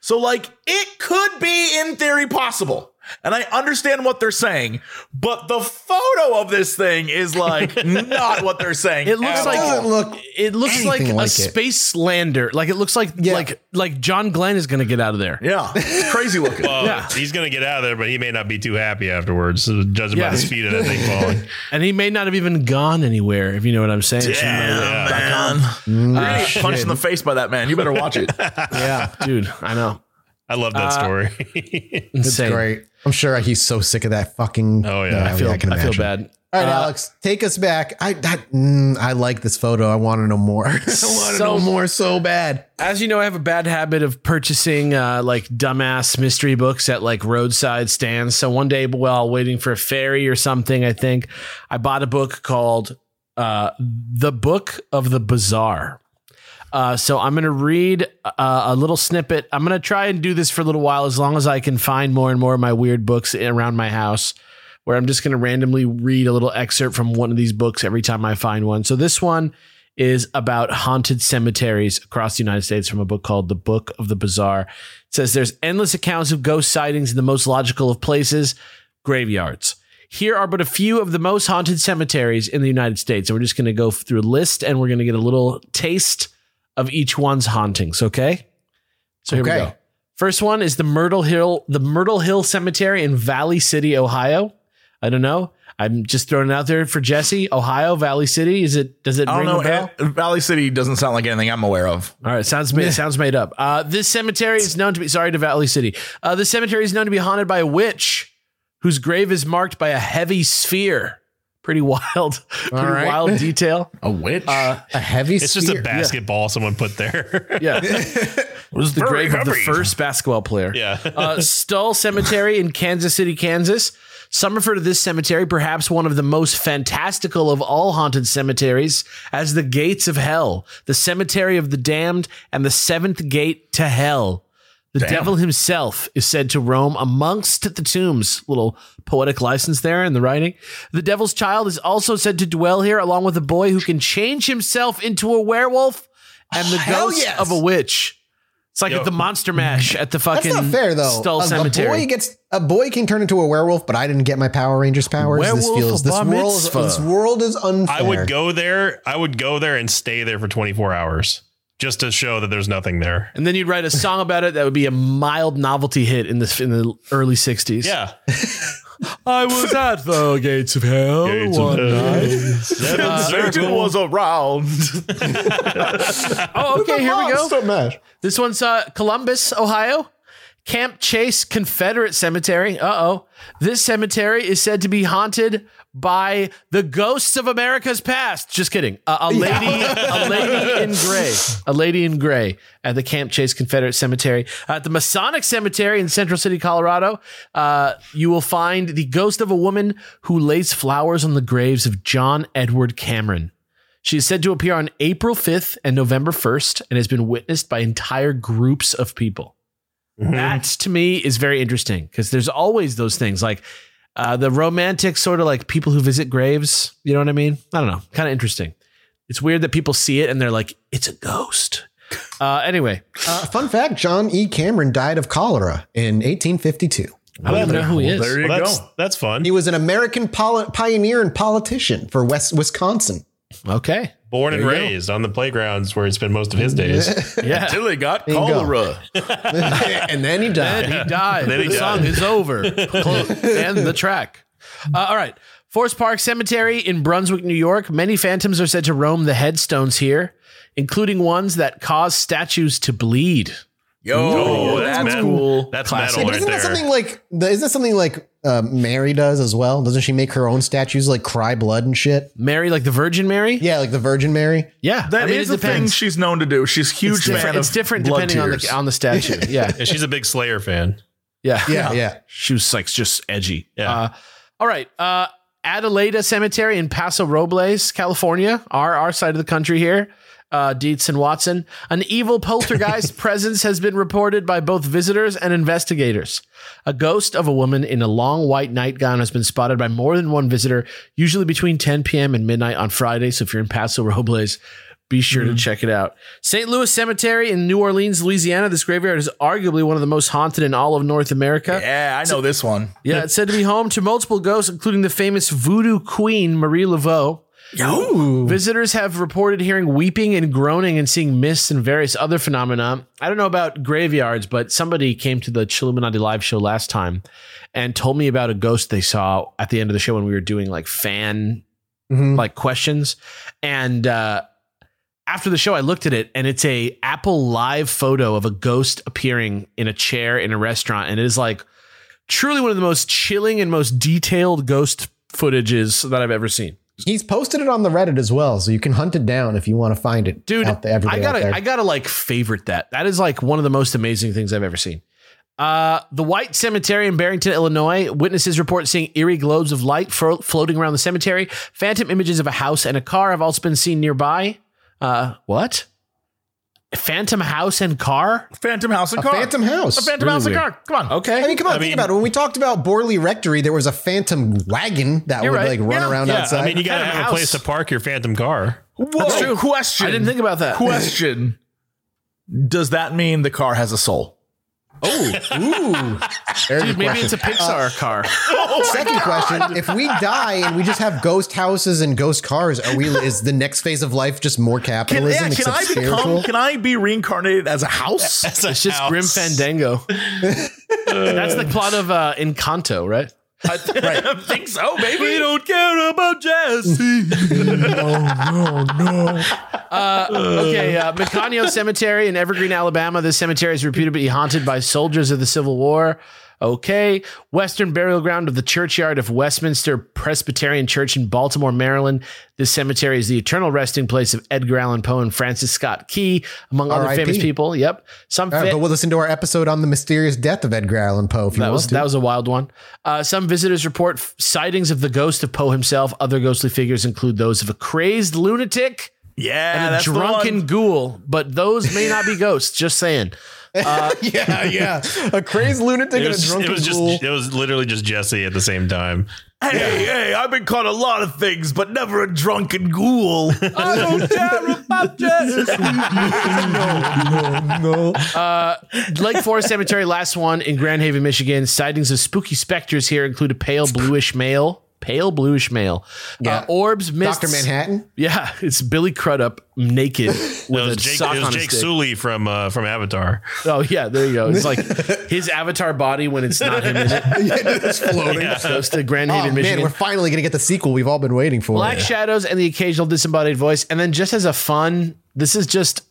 So like it could be in theory possible. And I understand what they're saying, but the photo of this thing is like not what they're saying. It looks at like all. look it looks like, anything a it. space lander. Like it looks like Yeah. like like John Glenn is going to get out of there. yeah, it's crazy looking. Well, Yeah. he's gonna get out of there, but he may not be too happy afterwards, so judging Yeah. by the speed of that thing falling. And he may not have even gone anywhere, if you know what I'm saying. Damn, man. Mm, You're gonna get punched in the face by that man. You better watch it. yeah. Dude, I know. I love that Uh, story. It's Insane. great. I'm sure he's so sick of that fucking. Oh, yeah. I feel I, can feel bad. All right, Uh, Alex, take us back. I that mm, I like this photo. I want to know more. I want to So- know more so bad. As you know, I have a bad habit of purchasing uh, like dumbass mystery books at like roadside stands. So one day, while waiting for a ferry or something, I think I bought a book called uh, "The Book of the Bizarre." Uh, so I'm going to read uh, a little snippet. I'm going to try and do this for a little while, as long as I can find more and more of my weird books around my house, where I'm just going to randomly read a little excerpt from one of these books every time I find one. So this one is about haunted cemeteries across the United States from a book called The Book of the Bizarre. It says there's endless accounts of ghost sightings in the most logical of places, graveyards. Here are but a few of the most haunted cemeteries in the United States. And we're just going to go through a list and we're going to get a little taste of each one's hauntings, okay? So here we go. First one is the Myrtle Hill, the Myrtle Hill Cemetery in Valley City, Ohio. I don't know. I'm just throwing it out there for Jesse. Ohio, Valley City. Is it? Does it I ring don't a know. bell? Valley City doesn't sound like anything I'm aware of. All right, sounds made, sounds made up. Uh, this cemetery is known to be sorry to Valley City. Uh, this cemetery is known to be haunted by a witch whose grave is marked by a heavy sphere. Pretty wild, pretty right. wild detail. A witch. a heavy It's just a spear. basketball someone put there. Yeah, it was the Very grave of the first basketball player. yeah. uh, Stull Cemetery in Kansas City, Kansas. Some refer to this cemetery, perhaps one of the most fantastical of all haunted cemeteries, as the gates of hell, the cemetery of the damned, and the seventh gate to hell. The devil himself is said to roam amongst the tombs. Little poetic license there in the writing. The devil's child is also said to dwell here, along with a boy who can change himself into a werewolf and the Hell ghost yes. of a witch. It's like Yo. at the monster mash at the fucking That's not fair though. Stull a, a boy gets a boy can turn into a werewolf, but I didn't get my Power Rangers powers. this feels this world is, this world is unfair. I would go there. I would go there and stay there for 24 hours just to show that there's nothing there. and then you'd write a song about it that would be a mild novelty hit in the in the early '60s. Yeah. I was at the gates of hell Gates of one hell. night. Satan was around. Oh, okay, here we go. This one's uh, Columbus, Ohio. Camp Chase Confederate Cemetery. Uh oh. This cemetery is said to be haunted by the ghosts of America's past. Just kidding. Uh, a lady, a lady in gray, a lady in gray at the Camp Chase Confederate Cemetery. At the Masonic Cemetery in Central City, Colorado, uh, you will find the ghost of a woman who lays flowers on the graves of John Edward Cameron. She is said to appear on April 5th and November 1st and has been witnessed by entire groups of people. That to me is very interesting because there's always those things like uh, the romantic sort of like people who visit graves. You know what I mean? I don't know. Kind of interesting. It's weird that people see it and they're like, it's a ghost. Uh, anyway, Uh, fun fact: John E. Cameron died of cholera in 1852. I don't even know who he is. There you Well, go. that's that's fun. He was an American poli- pioneer and politician for West Wisconsin. Okay. Born and There you go. raised on the playgrounds where he spent most of his days. Yeah. Until he got you go. cholera. and then he died. And he died. Then he the died. song is over. And the track. Uh, all right. Forest Park Cemetery in Brunswick, New York. Many phantoms are said to roam the headstones here, including ones that cause statues to bleed. Yo, Oh, that's, metal. cool. That's Classic. Metal but right isn't that there. something like isn't that something like uh, Mary does as well? Doesn't she make her own statues like cry blood and shit? Mary, like the Virgin Mary? Yeah, like the Virgin Mary. Yeah. That I mean, is it the thing depends. she's known to do. She's a huge It's fan different, of it's different blood depending on the, on the statue. Yeah. Yeah, she's a big Slayer fan. Yeah. Yeah, yeah. She was like just edgy. Yeah. Uh, all right. Uh, Adelaida Cemetery in Paso Robles, California, our our side of the country here. Uh, Dietz and Watson. An evil poltergeist presence has been reported by both visitors and investigators. A ghost of a woman in a long white nightgown has been spotted by more than one visitor, usually between 10 p.m. and midnight on Friday. So if you're in Paso Robles, be sure to check it out. St. Louis Cemetery in New Orleans, Louisiana. This graveyard is arguably one of the most haunted in all of North America. Yeah, I know this one. Yeah, it's said to be home to multiple ghosts, including the famous voodoo queen Marie Laveau. No visitors have reported hearing weeping and groaning and seeing mists and various other phenomena. I don't know about graveyards, but somebody came to the Chilluminati live show last time and told me about a ghost they saw at the end of the show when we were doing like fan Mhm. like questions. And uh, after the show, I looked at it and it's a Apple live photo of a ghost appearing in a chair in a restaurant, and it is like truly one of the most chilling and most detailed ghost footages that I've ever seen. He's posted it on the Reddit as well, so you can hunt it down if you want to find it. Dude, out there, I gotta. I gotta like favorite that. That is like one of the most amazing things I've ever seen. Uh, the White Cemetery in Barrington, Illinois. Witnesses report seeing eerie globes of light fro- floating around the cemetery. Phantom images of a house and a car have also been seen nearby. Uh, what? Phantom house and car? Phantom House and a Car. phantom house. A Phantom Really House and. Car. Come on. Okay. I mean, come on, I think mean- about it. When we talked about Borley Rectory, there was a phantom wagon that would right. like run Yeah. around Yeah, outside. I mean, you got to Phantom have a place to park your phantom car. Whoa, true. question. I didn't think about that. Question. Does that mean the car has a soul? Oh, ooh, Dude, maybe question. it's a Pixar car. Second question: If we die and we just have ghost houses and ghost cars, are we? Is the next phase of life just more Can, capitalism yeah, can except I become? spiritual? Can I be reincarnated as a house? That's a It's just. Grim Fandango. That's the plot of uh, Encanto, right? I think so, maybe. We don't care about Jesse. No, no, no. Uh, okay, uh, Mecanio Cemetery in Evergreen, Alabama. This cemetery is reputed to be haunted by soldiers of the Civil War. Okay. Western burial ground of the Churchyard of Westminster Presbyterian Church in Baltimore, Maryland. This cemetery is the eternal resting place of Edgar Allan Poe and Francis Scott Key, among other R.I.P.. famous people. Yep. Some All right, fa- but we'll listen to our episode on the mysterious death of Edgar Allan Poe if you that want was to. that was a wild one. Uh, some visitors report f- sightings of the ghost of Poe himself. Other ghostly figures include those of a crazed lunatic Yeah, and a that's the drunken one. ghoul, but those may not be ghosts. Just saying. Uh, yeah, yeah. A crazed lunatic It and a was, it drunken was just ghoul. it was literally just Jesse at the same time. Hey, hey, I've been caught a lot of things, but never a drunken ghoul. I don't care about Jesse. Uh, Lake Forest Cemetery, last one in Grand Haven, Michigan. Sightings of spooky specters here include a pale bluish male. Pale bluish male. Yeah. Uh, orbs, mists. Dr. Manhattan. Yeah, it's Billy Crudup naked with It was a Jake, sock it was on Jake. Sully from uh, from Avatar. Oh yeah, there you go. It's like his avatar body when it's not him in it. it's floating. Goes to Grand Oh Haven, man, we're finally gonna get the sequel we've all been waiting for. Black shadows and the occasional disembodied voice. And then just as a fun, this is just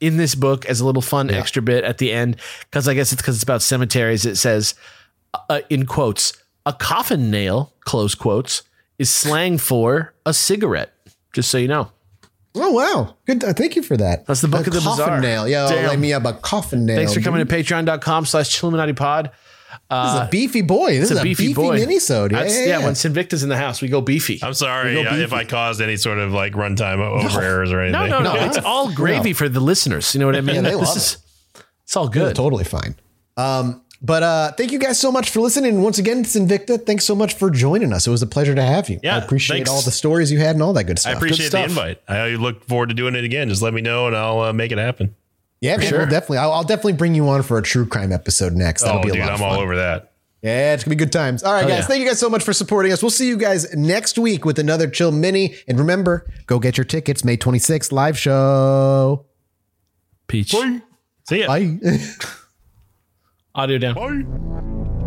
in this book as a little fun extra bit at the end, because I guess it's because it's about cemeteries. It says, uh, in quotes, a coffin nail, close quotes, is slang for a cigarette. Just so you know. Oh wow, good. Uh, thank you for that. That's the book a of the coffin bazaar. nail. Yo, Damn. let me have a coffin nail. Thanks for coming dude. to patreon.com slash Chilluminati pod. This is a beefy boy. This is a beefy, boy. minisode. Yeah, That's- yeah, yeah, yeah. when Sinvicta's in the house, we go beefy. I'm sorry go uh, if. I caused any sort of like runtime o- over errors or anything. No, no, no. It's all gravy for the listeners. You know what I mean? Yeah, they this love is it's all good. totally fine. Um, but uh, thank you guys so much for listening. Once again, it's Invicta. Thanks so much for joining us. It was a pleasure to have you. Yeah, I appreciate thanks. all the stories you had and all that good stuff. I stuff. appreciate the invite. I look forward to doing it again. Just let me know and I'll uh, make it happen. yeah, man, we'll definitely. I'll, I'll definitely bring you on for a true crime episode next. That'll oh, be a dude, lot Of I'm fun. all over that. Yeah, it's gonna be good times. All right, guys. yeah. Thank you guys so much for supporting us. We'll see you guys next week with another Chill Mini. And remember, go get your tickets. May 26th live show. Peach. See ya. Bye. Audio down. Bye.